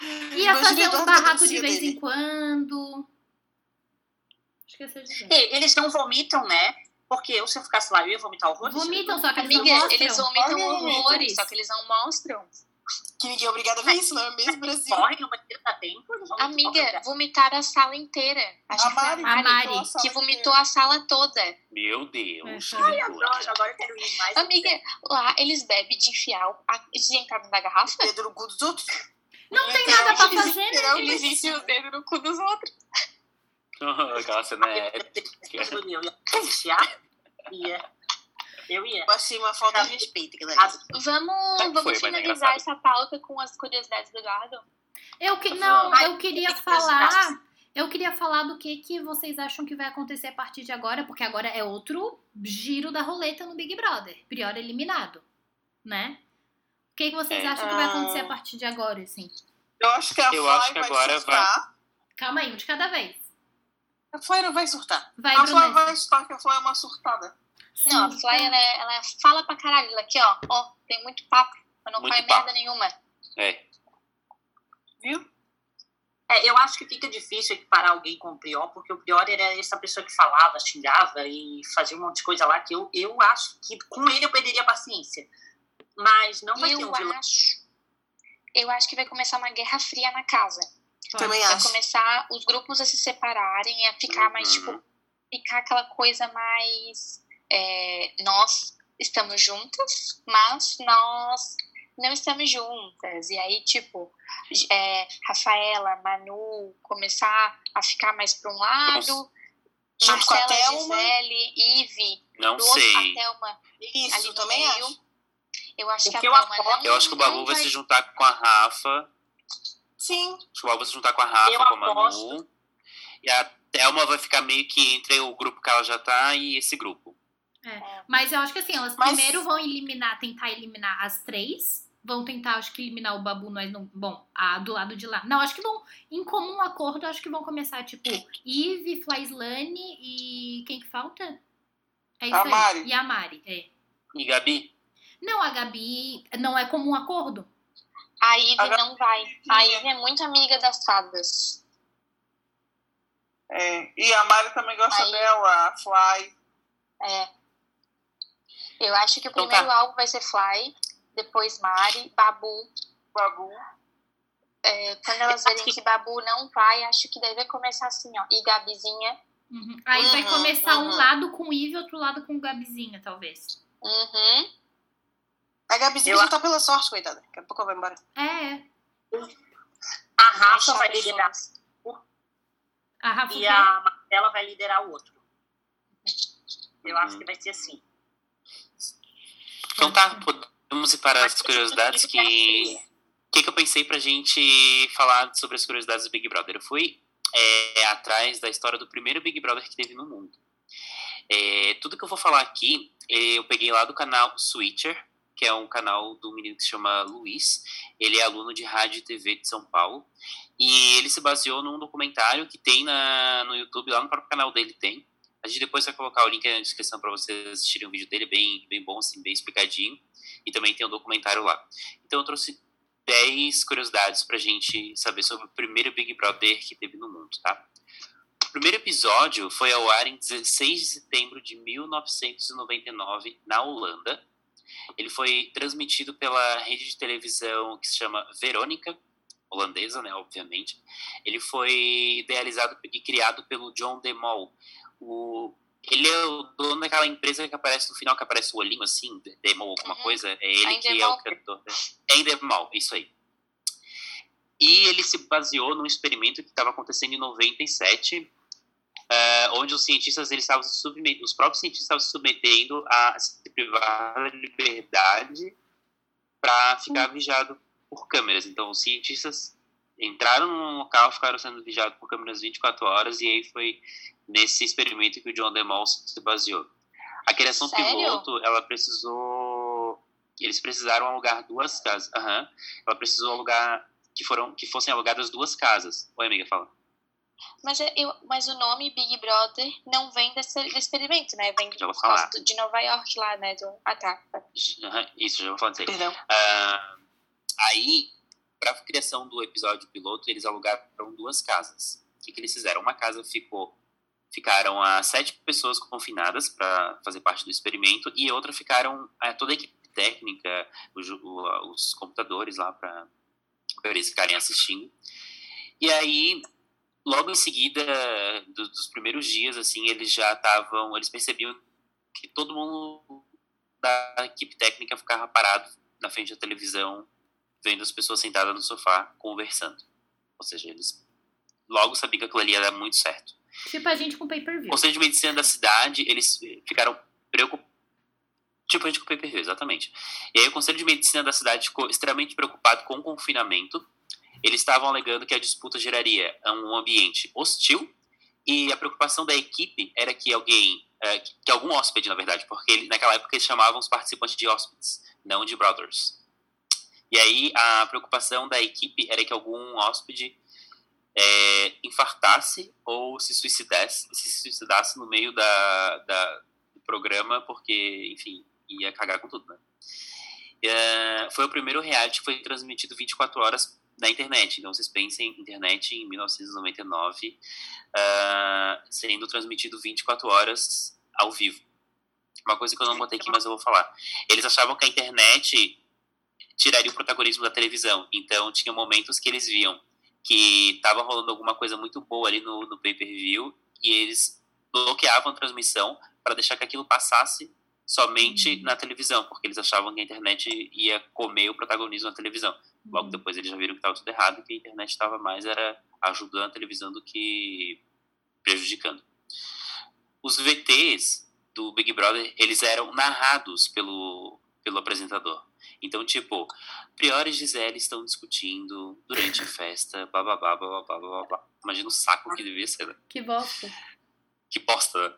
Ia Imagina fazer um barraco de vez dele. em quando. Que ser a Gisele. Ei, Eles não vomitam, né? Porque eu, se eu ficasse lá, eu ia vomitar horrores. Vomitam, só que eles não Amiga, mostram. eles vomitam Olha, horrores, só que eles não mostram. Que ninguém é obrigado a ver isso, não é mesmo, Brasil? Correm no banheiro da tempo, eles vão em qualquer Amiga, vomitaram a sala inteira. Acho A que Mari, A Mari, vomitou sala que inteira. vomitou a sala toda. Meu Deus. É, que Ai, adoro, agora eu quero ir mais. Amiga, lá eles bebem de enfiar, a- de entrar dentro da garrafa. Dos outros. Não tem nada pra fazer, né? Não, Eles enfiam o dedo no cu dos outros. Aquela cena é. Eu ia enfiar, ia. Eu ia. Eu achei uma falta de respeito, galera. Vamos, Como vamos é finalizar essa pauta com as curiosidades do Eduardo? Eu que não, eu queria falar. Eu queria falar do que, que vocês acham que vai acontecer a partir de agora, porque agora é outro giro da roleta no Big Brother. Prior eliminado, né? O que, que vocês É. acham que vai acontecer a Ah. partir de agora, assim? Eu acho que a Eu Fly que vai agora surtar. Calma aí, um de cada vez. A Fly não vai surtar. Vai, A Fly Brunessa. vai surtar, que a Fly é uma surtada. Não, a Fly, ela, é- ela fala pra caralho. Ela aqui, ó, ó, tem muito papo, mas não Muito faz papo. merda nenhuma. É. Viu? É, eu acho que fica difícil equiparar alguém com o Prior, porque o Prior era essa pessoa que falava, xingava e fazia um monte de coisa lá, que eu, eu acho que com ele eu perderia a paciência. Mas não vai ter Eu um vilão. acho. Eu acho que vai começar uma guerra fria na casa. Também Vai acho. começar os grupos a se separarem, a ficar mais, Uhum. tipo, ficar aquela coisa mais. é, nós estamos juntas, mas nós não estamos juntas. E aí, tipo, é, Rafaela, Manu, começar a ficar mais pra um lado. Junto com a Marcela, Thelma. Gisele, Ive, Não do outro, sei. a Thelma Isso, ali no também meio. acho. Eu acho O que a que eu não Eu acho que o Babu vai se juntar com a Rafa. Sim. Acho que o Babu vai se juntar com a Rafa, Eu com a Manu. aposto. E a Thelma vai ficar meio que entre o grupo que ela já tá e esse grupo. Mas eu acho que assim, elas Mas- primeiro vão eliminar, tentar eliminar as três. vão tentar, acho que, eliminar o Babu, mas não. Bom, a do lado de lá. Não, acho que vão, em comum acordo, acho que vão começar, tipo, Eve, Flaislane e. Quem que falta? É isso A aí. Mari. E a Mari, é. E Gabi? Não, a Gabi. Não é comum acordo? A Ivy A não vai. A Ivy é muito amiga das fadas. É, e a Mari também gosta Aí- dela, a Fly. É. Eu acho que o Então primeiro tá. álbum vai ser Fly, depois Mari, Babu. Babu. É, quando elas verem que Babu não vai, acho que deve começar assim, ó. E Gabizinha. Uhum. Aí vai Uhum, começar um uhum. lado com Eve e outro lado com Gabizinha, talvez. Uhum. A Gabizinha Eu já tá pela sorte, coitada. Daqui a pouco ela vai embora. É. A Rafa Ai, vai liderar A Rafa. o e a Marcela vai liderar o outro. Eu acho Uhum. que vai ser assim. Então tá, podemos ir para as curiosidades que. é O que, que eu pensei pra gente falar sobre as curiosidades do Big Brother? Eu fui é, atrás da história do primeiro Big Brother que teve no mundo. É, tudo que eu vou falar aqui, é, eu peguei lá do canal Switcher, que é um canal do menino que se chama Luiz. Ele é aluno de rádio e TV de São Paulo. E ele se baseou num documentário que tem na, no YouTube, lá no próprio canal dele tem. A gente depois vai colocar o link na descrição para vocês assistirem o vídeo dele, bem, bem bom, assim, bem explicadinho. E também tem um documentário lá. Então eu trouxe 10 curiosidades pra gente saber sobre o primeiro Big Brother que teve no mundo, tá? O primeiro episódio foi ao ar em 16 de setembro de 1999, na Holanda. Ele foi transmitido pela rede de televisão que se chama Verônica, holandesa, né, obviamente. Ele foi idealizado e criado pelo John De Mol. O, ele é o dono daquela empresa que aparece no final, que aparece o olhinho assim, De Mol alguma Uhum. coisa. É ele que é o criador. É Endemol, isso aí. E ele se baseou num experimento que estava acontecendo em 97, eh, onde os cientistas eles estavam se submetendo, os próprios cientistas estavam se submetendo a se privar da liberdade para ficar vigiado por câmeras. Então, os cientistas entraram num local, ficaram sendo vigiados por câmeras 24 horas, e aí foi nesse experimento que o John DeMol se baseou. A criação Sério? piloto, ela precisou... Eles precisaram alugar duas casas. Aham. Ela precisou alugar... Que, foram, que fossem alugadas duas casas. Oi, amiga, fala. Mas, é- eu, mas o nome Big Brother não vem desse, desse experimento, né? Vem Já vou por causa falar. do- de Nova York lá, né? Do, ah, tá. Isso, já vou falar disso aí. Perdão. Ah, aí, para a criação do episódio piloto, eles alugaram duas casas. O que, que eles fizeram? Uma casa ficou, ficaram as sete pessoas confinadas para fazer parte do experimento e outra ficaram ah, toda a equipe técnica, os, os computadores lá para eles ficarem assistindo. E aí, logo em seguida do- dos primeiros dias, assim, eles já estavam, eles percebiam que todo mundo da equipe técnica ficava parado na frente da televisão, vendo as pessoas sentadas no sofá, conversando. Ou seja, eles logo sabiam que aquilo ali era muito certo. Tipo a gente com pay-per-view. O Conselho de Medicina da cidade, eles ficaram preocupados. Tipo a gente com o pay-per-view, exatamente. E aí o Conselho de Medicina da cidade ficou extremamente preocupado com o confinamento. Eles estavam alegando que a disputa geraria um ambiente hostil e a preocupação da equipe era que alguém, eh, que algum hóspede, na verdade, porque ele- naquela época eles chamavam os participantes de hóspedes, não de brothers. E aí a preocupação da equipe era que algum hóspede eh, infartasse ou se suicidasse, se suicidasse no meio da, da- do programa, porque, enfim, ia cagar com tudo, né? Eh, foi o primeiro reality que foi transmitido 24 horas na internet. Então, vocês pensem em internet em 1999, ah, sendo transmitido 24 horas ao vivo. Uma coisa que eu não botei aqui, mas eu vou falar. Eles achavam que a internet tiraria o protagonismo da televisão. Então, tinha momentos que eles viam que estava rolando alguma coisa muito boa ali no, no pay-per-view e eles bloqueavam a transmissão para deixar que aquilo passasse somente na televisão, porque eles achavam que a internet ia comer o protagonismo da televisão. Logo depois eles já viram que estava tudo errado que a internet estava mais era ajudando a televisão do que prejudicando. Os VTs do Big Brother, eles eram narrados pelo, pelo apresentador. Então, tipo, Priori e Gisele estão discutindo durante a festa, blá blá blá. Imagina o saco que devia ser, né? Que bosta. Que bosta, né?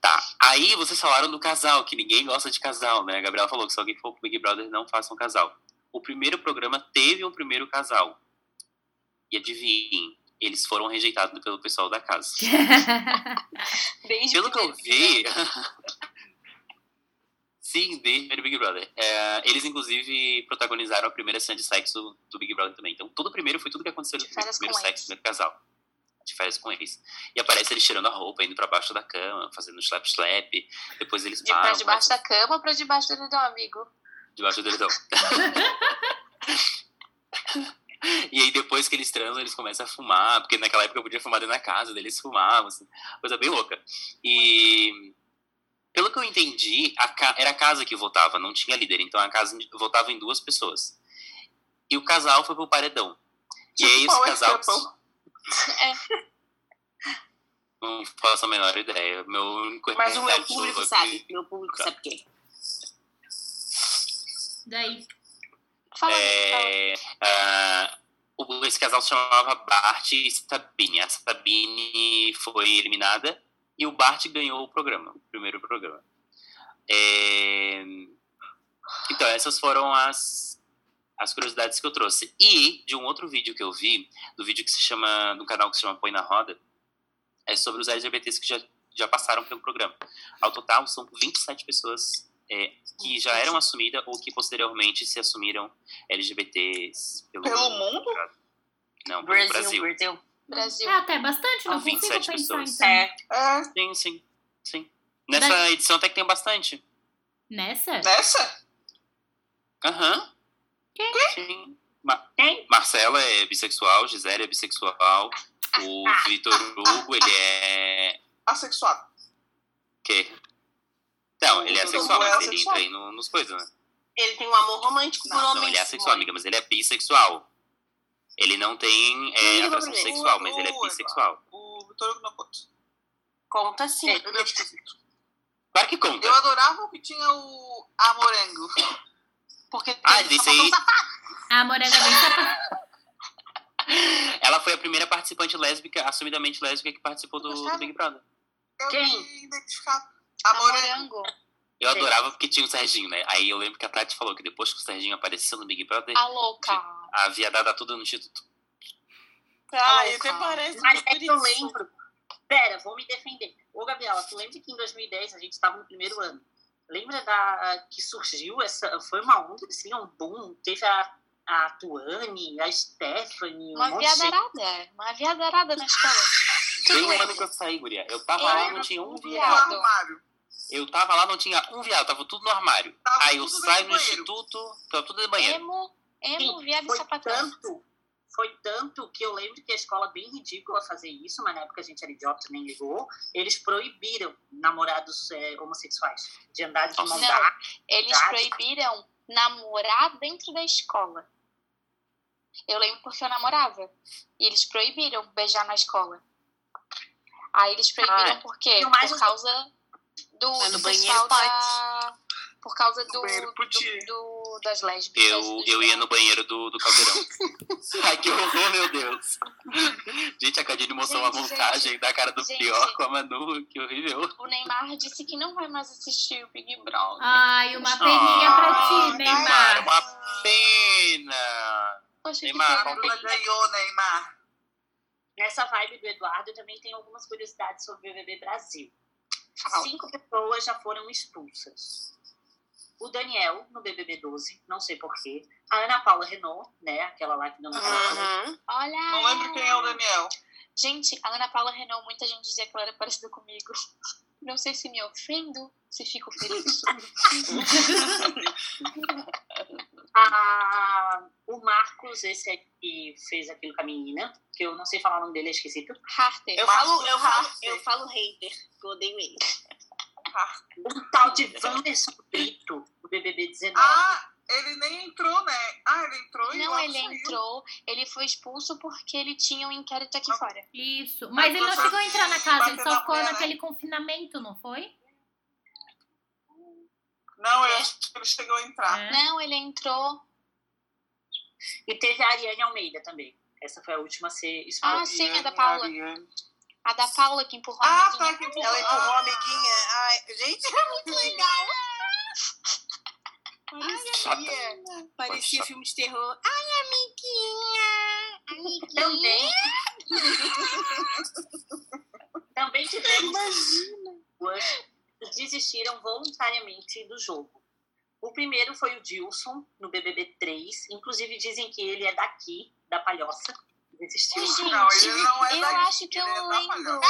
Tá, aí vocês falaram do casal, que ninguém gosta de casal, né? A Gabriela falou que se alguém for pro Big Brother, não faça um casal. o primeiro programa teve um primeiro casal. E adivinhem, eles foram rejeitados pelo pessoal da casa. Pelo que eu vi. Sim, desde o Big Brother. É, eles, inclusive, protagonizaram a primeira cena de sexo do Big Brother também. Então, todo o primeiro foi tudo que aconteceu no primeiro sexo, ex. primeiro casal. De férias com eles. E aparece eles tirando a roupa, indo pra baixo da cama, fazendo slap-slap. Depois eles De pra debaixo da cama ou pra debaixo do dedão, amigo? debaixo do dedão. e aí, depois que eles transam, eles começam a fumar, porque naquela época eu podia fumar dentro da casa, eles fumavam, assim, coisa bem louca. E pelo que eu entendi, a ca- era a casa que votava, não tinha líder, então a casa votava em duas pessoas. E o casal foi pro paredão. E aí, esse casal. Couple. Não faço a menor ideia. Meu único Mas o meu público foi sabe. que- Meu público sabe quem. Daí. Fala, É, ah, o- esse casal se chamava Bart e Sabine. A Sabine foi eliminada e o Bart ganhou o programa, o primeiro programa. É, então, essas foram as, as curiosidades que eu trouxe. E de um outro vídeo que eu vi, do vídeo que se chama, do canal que se chama Põe na Roda, é sobre os LGBTs que já, já passaram pelo programa. Ao total, são 27 pessoas é, que já eram assumidas ou que posteriormente se assumiram LGBTs pelo, Pelo mundo? Não, pelo Brasil, Brasil. Brasil. Brasil. É até bastante, não Ah, consigo 27 pensar pessoas. então. É. É, Sim, sim, sim. Nessa edição até que tem bastante. Nessa? nessa? Aham. Quem? Sim. Ma- Quem? Marcela é bissexual, Gisele é bissexual, o Vitor Hugo, ele é... Assexuado. quê? Não, ele é O sexual, Dudu é mas ele assexual. entra aí no- nos coisas, né? Ele tem um amor romântico por Não, homens. ele é assexual, amiga, mas ele é bissexual. Ele não tem é, atração sexual, mas ele é bissexual. O Vitor Hugo não conta. Conta sim. Ele é esquisito. Claro que conta. Eu adorava o que tinha o Amorengo. Porque Ah, só aí, A Morena bem safada. ela foi a primeira participante lésbica, assumidamente lésbica, que participou do, do? Big Brother. Eu Quem? identificava. Amorengo. Morango. Eu Sim. adorava porque tinha o Serginho, né? Aí eu lembro que a Tati falou que depois que o Serginho apareceu no Big Brother, A louca. a viadada toda no Instituto. Ah, até parece Mas é que eu isso. lembro. Pera, vou me defender. Ô, Gabriela, tu lembra que em 2010 a gente estava no primeiro ano? Lembra da que surgiu essa. Foi uma onda, assim, um boom. Teve a, a Tuane, a Stephanie, um Uma de gente. viadarada. Uma viadarada na escola. Tudo o ano lembra. que eu saí, guria. Eu tava Eu lá, não tinha um viado. armário. Eu tava lá, não tinha um viado, tava tudo no armário. Tava Aí eu saio no do instituto, tava tudo no banheiro. Emo, emo, Sim, viado e sapatão. tanto, foi tanto que eu lembro que a escola bem ridícula fazer isso, mas na época a gente era idiota, nem ligou. Eles proibiram namorados é, homossexuais de andar de mão. Eles proibiram namorar dentro da escola. Eu lembro porque eu namorava. E eles proibiram beijar na escola. Aí eles proibiram Ah, por quê? Por causa do, do pessoal da... Por causa do, do, podia. Do- das lésbicas. Eu, eu ia no banheiro do, do caldeirão. Ai, que horror, meu Deus. Gente, a Cadine mostrou uma Gente, montagem gente, da cara do gente. pior com a Manu, que horrível. O Neymar disse que não vai mais assistir o Big Brother. Ai, uma peninha pra Ah, ti, Neymar, uma pena. Poxa, que Neymar, pena. A Bruna ganhou, Neymar. Nessa vibe do Eduardo, eu também tenho algumas curiosidades sobre o BBB Brasil. Fala. Cinco pessoas já foram expulsas. O Daniel, no BBB 12, não sei porquê. A Ana Paula Renault, né? Aquela lá que não Uhum. Olha Não lembro quem é o Daniel. Gente, a Ana Paula Renault, muita gente dizia que ela era parecida comigo. Não sei se me ofendo, se fico feliz. Ah, o Marcos, esse aqui que fez aquilo com a menina, que eu não sei falar o nome dele, é esquisito. Harter. Eu falo, eu falo, Harper. eu falo hater, que eu odeio ele. Um tal de Wanderson Brito, do BBB 19. Ah, ele nem entrou, né? Ah, ele entrou e Não, ele saiu. entrou, ele foi expulso porque ele tinha um inquérito aqui fora. Isso. Mas ele não chegou a entrar na casa, ele só ficou naquele confinamento, não foi? Não, eu acho que ele chegou a entrar. É. Não, ele entrou. E teve a Ariane Almeida também. Essa foi a última a ser expulsa. Ah, sim, a da Paula. Ariane. A da Paula que empurrou a Ah, amiguinha. tá, que empurrou. Ela empurrou a Ah, amiguinha. Ai, gente, é muito legal. Chata. Parecia, parecia parecia filme de terror. Ai, amiguinha! Também. Também tivemos duas que desistiram voluntariamente do jogo. O primeiro foi o Dilson, no BBB 3. Inclusive, dizem que ele é daqui, da Palhoça. Desistiu. Gente, Não, ele não é eu daqui, acho que eu é lembro.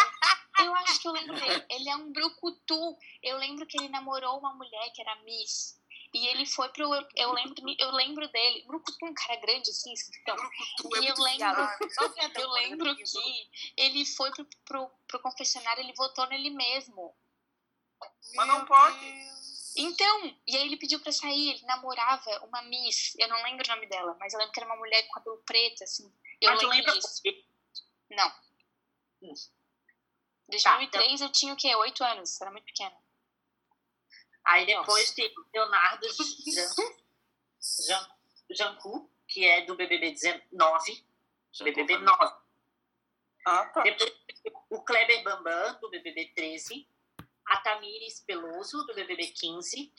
Eu acho que eu lembro dele. Ele é um brucutu. Eu lembro que ele namorou uma mulher que era Miss. E ele foi pro. Eu lembro, eu lembro dele. Brucutu, um cara grande assim, então. Tu é E eu lembro, eu podendo lembro que ele foi pro, pro, pro confessionário, ele votou nele mesmo. Mas não pode. Então, e aí ele pediu pra sair, ele namorava uma Miss, eu não lembro o nome dela, mas eu lembro que era uma mulher com cabelo preto, assim. Eu Mas lembro lembra disso. quê? Não. Hum. 2003 eu tinha o quê? Oito anos, era muito pequena. Aí depois tem o Leonardo Jan- Jan- Jancu, que é do BBB 19. BBB 9. Ah, tá. Depois o Kleber Bambam, do BBB 13. A Tamires Peloso, do BBB 15.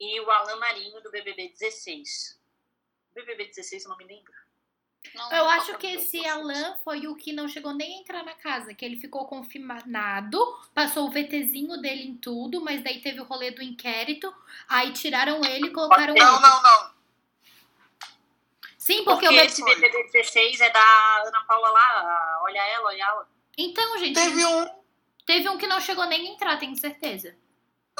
E o Alan Marinho, do BBB 16. BBB 16 eu não me lembro. Não, Eu não acho que esse. Alan foi o que não chegou nem a entrar na casa, que ele ficou confirmado, passou o VTzinho dele em tudo, mas daí teve o rolê do inquérito, aí tiraram ele e colocaram Não, outro. não, não. Sim, porque, Porque o esse BBB 16 é da Ana Paula lá. Olha ela, olha ela. Então, gente, Teve um. teve um que não chegou nem a entrar, tenho certeza.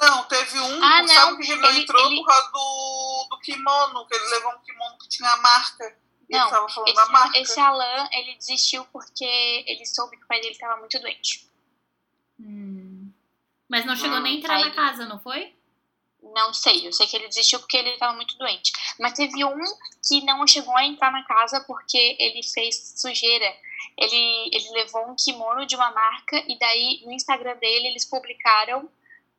Não, teve um. Ah, não, sabe que ele não ele- entrou ele- por causa do, do kimono, que ele levou um kimono que tinha a marca. Não. Esse, esse Alan, ele desistiu porque ele soube que o pai dele estava muito doente. Hum. Mas não chegou Hum, nem a entrar aí- na casa, não foi? Não sei, eu sei que ele desistiu porque ele estava muito doente. Mas teve um que não chegou a entrar na casa porque ele fez sujeira. Ele, ele levou um kimono de uma marca e daí no Instagram dele eles publicaram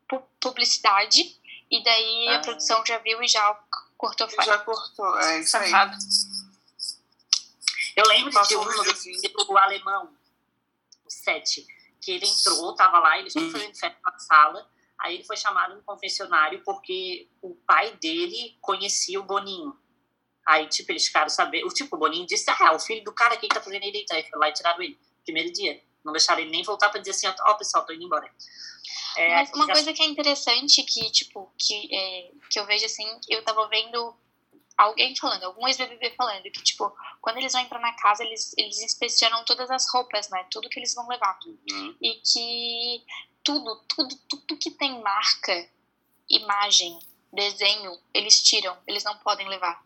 pu- publicidade e daí a Ah. produção já viu e já cortou fora. Já cortou. É isso aí. Safado. Eu lembro de um um no videozinho. do alemão, o 7, que ele entrou, tava lá, eles estavam fazendo festa na sala, aí ele foi chamado no confessionário porque o pai dele conhecia o Boninho. Aí, tipo, eles ficaram saber. O tipo, o Boninho disse: Ah, o filho do cara aqui que tá fazendo ele. Aí foi lá e tiraram ele. Primeiro dia. Não deixaram ele nem voltar pra dizer assim: Ó, pessoal, tô indo embora. É, Mas uma coisa que é interessante que, tipo, que, é, que eu vejo assim, eu tava vendo alguém falando, algum ex-BBB falando, que, tipo, quando eles vão entrar na casa, eles, eles inspecionam todas as roupas, né? Tudo que eles vão levar. Uhum. E que tudo, tudo, tudo que tem marca, imagem, desenho, eles tiram, eles não podem levar.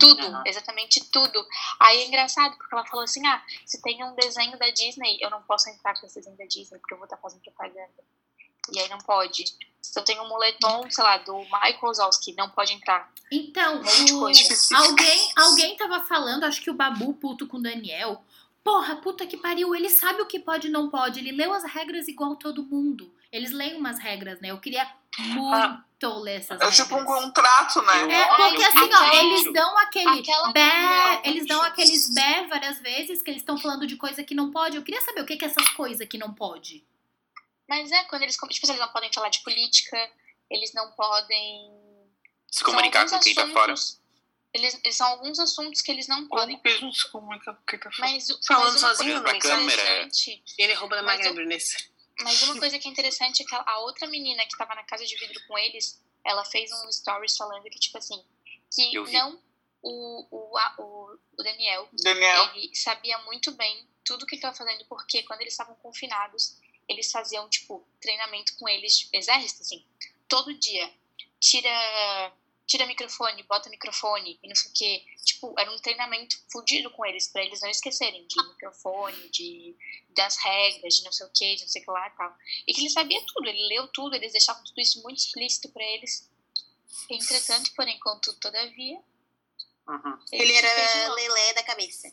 Tudo, Aham. exatamente tudo. Aí é engraçado, porque ela falou assim: ah, se tem um desenho da Disney, eu não posso entrar com esse desenho da Disney, porque eu vou estar fazendo propaganda. E aí não pode. Se eu tenho um moletom, sei lá, do Michael Wazowski, não pode entrar. Então, Um monte de o- coisa. alguém, alguém tava falando, acho que o Babu puto com o Daniel. Porra, puta que pariu, ele sabe o que pode e não pode. Ele leu as regras igual todo mundo. Eles leem umas regras, né? Eu queria muito ler essas É regras. tipo um contrato, né? É, porque assim, ó, eles dão aquele bé, eles dão aqueles bé várias vezes que eles estão falando de coisa que não pode. Eu queria saber o que que é essas coisas que não pode. Mas é, quando eles. Tipo, eles não podem falar de política, eles não podem. Se comunicar com quem tá fora. Eles, eles são alguns assuntos que eles não podem. Como que eles não se comunicam com quem tá falando? Mas, o- Falando mas sozinho coisa na câmera, é. interessante- Ele rouba da Magna Brunessa. Mas uma coisa que é interessante é que a- outra menina que tava na casa de vidro com eles, ela fez um stories falando que, tipo assim, que não o, o, a- o, o Daniel, Daniel. ele sabia muito bem tudo que ele tava fazendo, porque quando eles estavam confinados, eles faziam, tipo, treinamento com eles, exército, assim, todo dia. Tira, tira microfone, bota microfone e não sei o quê. Tipo, era um treinamento fudido com eles, pra eles não esquecerem de microfone, de das regras, de não sei o que, de não sei o que lá e tal. E que ele sabia tudo, ele leu tudo, eles deixavam tudo isso muito explícito pra eles. Entretanto, porém, contudo, todavia. Uhum. Ele de era lelé da cabeça.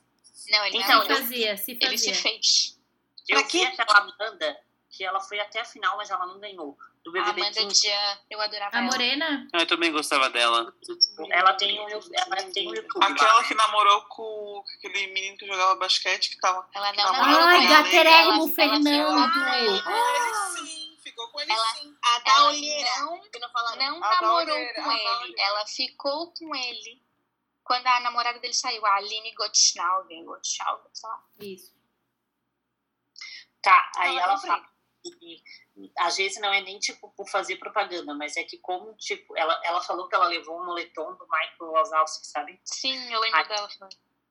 Não, ele Então, não, Se ele, fazia, se ele se fazia. fez. Eu vi aquela Amanda, que ela foi até a final, mas ela não ganhou. Do A BBB Amanda 15. Dia, eu adorava A ela. Morena? Ah, Eu também gostava dela. Ela tem o ela tem YouTube. Aquela lá. que namorou com aquele menino que jogava basquete que tava. Ela não namorou Ai, com ele. Gaterérrimo Ela- ela Fernando! ele. Ah, sim, ficou com ele Ela- sim. A da Ela olheira. não, não A namorou com a ele. Ela ficou com ele quando a namorada dele saiu, a Aline Gottschalk, Gottschalk, sei lá. Isso. Tá, aí Ela ela fala que às vezes não é nem tipo por fazer propaganda, mas é que como tipo ela, ela falou que ela levou um moletom do Michael Wazowski, sabe? Sim, eu lembro Ai. dela.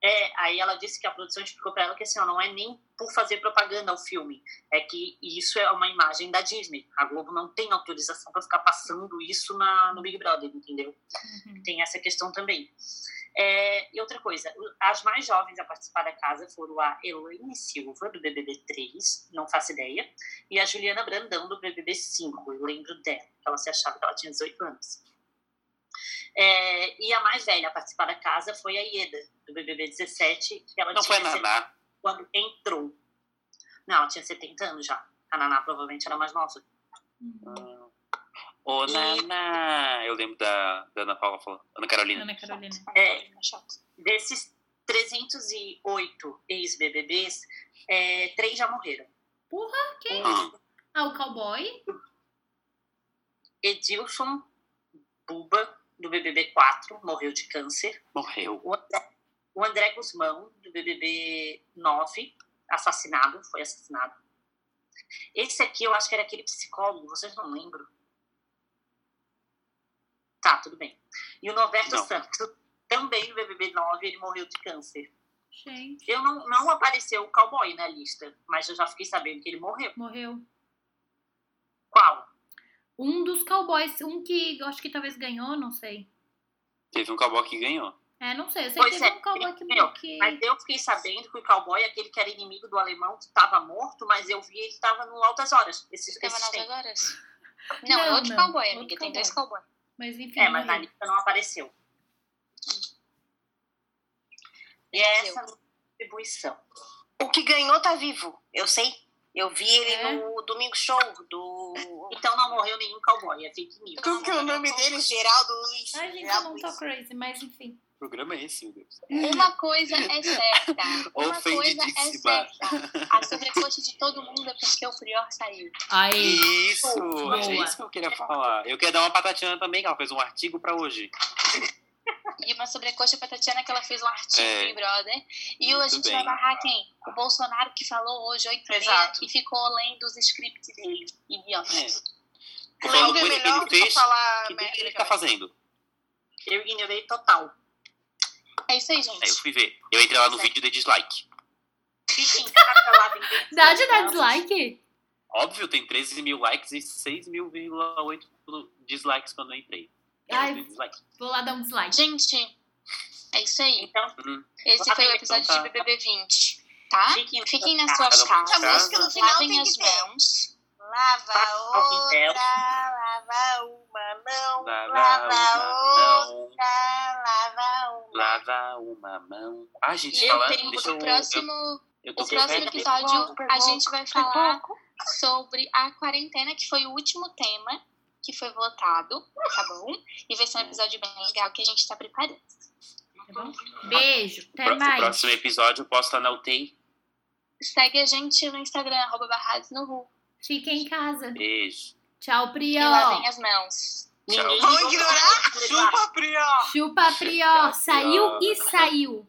É, aí ela disse que a produção explicou pra ela que assim, ó, não é nem por fazer propaganda ao filme, é que isso é uma imagem da Disney. A Globo não tem autorização pra ficar passando isso na, no Big Brother, entendeu? Tem essa questão também. É, e outra coisa, as mais jovens a participar da casa foram a Elaine Silva, do BBB 3, não faço ideia, e a Juliana Brandão, do BBB 5. Eu lembro dela, que ela se achava que ela tinha 18 anos. É, e a mais velha a participar da casa foi a Ieda, do BBB 17, que ela Não tinha foi a Naná. quando entrou. Não, ela tinha 70 anos já. A Naná provavelmente era mais nova. Ô, Naná. Eu lembro da, da Ana Paula falando. Ana Carolina. Ana Carolina. É, desses 308 ex-BBBs, é, três já morreram. Porra, quem? Hum. Ah, o cowboy? Edilson Buba, do BBB 4, morreu de câncer. Morreu. O André, o André Guzmão, do BBB 9, assassinado, foi assassinado. Esse aqui eu acho que era aquele psicólogo, vocês não lembram? Tá, tudo bem. E o Norberto Não. Santos, também do BBB 9, ele morreu de câncer. Gente, Eu não, não apareceu o cowboy na lista, mas eu já fiquei sabendo que ele morreu. morreu. Qual? Um dos cowboys, um que eu acho que talvez ganhou, não sei. Teve um cowboy que ganhou. É, não sei. Eu sei Pois que teve é, um cowboy que, que... Mas eu fiquei sabendo que o cowboy, aquele que era inimigo do alemão, que estava morto, mas eu vi ele estava no Altas Horas. Esses, Tava esses nas tempos. horas? Não, é Não, outro não, cowboy, outro amiga. Tem cowboy. dois cowboys. Mas enfim, É, mas na lista não apareceu. E é essa distribuição. O que ganhou tá vivo, eu sei. Eu vi ele É? no Domingo Show do. Então não morreu nenhum cowboy, é fake news. Como que é o nome dele? Geraldo Luiz. Ai, gente, eu Geraldo não tô Luiz. crazy, mas enfim. O programa é esse, meu Deus. Uma coisa é certa. Uma coisa é certa. A sobrecoxa de todo mundo é porque o Prior saiu. Aí. Isso! Boa. É isso que eu queria falar. Eu queria dar uma patatina também, que ela fez um artigo pra hoje. E uma sobrecoxa pra Tatiana que ela fez um artigo É. Big Brother. E a gente bem. vai barrar quem? O Bolsonaro que falou hoje, 8 h Exato. e ficou lendo os scripts dele. Idiota. É. Falando Lembra coisa que melhor ele do que fez. falar Que merda que ele tá fazendo? Eu ignorei total. É isso aí, Aí eu gente. fui ver. Eu entrei lá no vídeo de dislike. Fica em casa lá vendendo Dá de dar dislike? Óbvio, tem 13 mil likes e 6.000,8 dislikes quando eu entrei. Ai. Vou lá dar um dislike. Gente, é isso aí. Então, Uhum. Esse Lá foi o vem, episódio então tá. de BBB 20, tá? fiquem, Fiquem nas casa. suas casas. A música no final Lavem tem as que ter. mãos. Lava outra, lava uma não, Lava lava uma mão, outra, lava uma. lava uma mão. Ah, gente, Eu fala, tenho deixa o eu, próximo, eu, eu tô o próximo episódio a gente vai falar sobre a quarentena, que foi o último tema que foi votado, tá bom? E vai ser um episódio bem legal que a gente tá preparando. Tá bom? Beijo. Até o mais. próximo episódio eu posto na UTI. Segue a gente no Instagram, arroba barrados no Ru. Fiquem em casa. Beijo. Tchau, E Prió. lavem as mãos. Vamos ignorar? Chupa, Prió! Chupa, Prió. Saiu e saiu.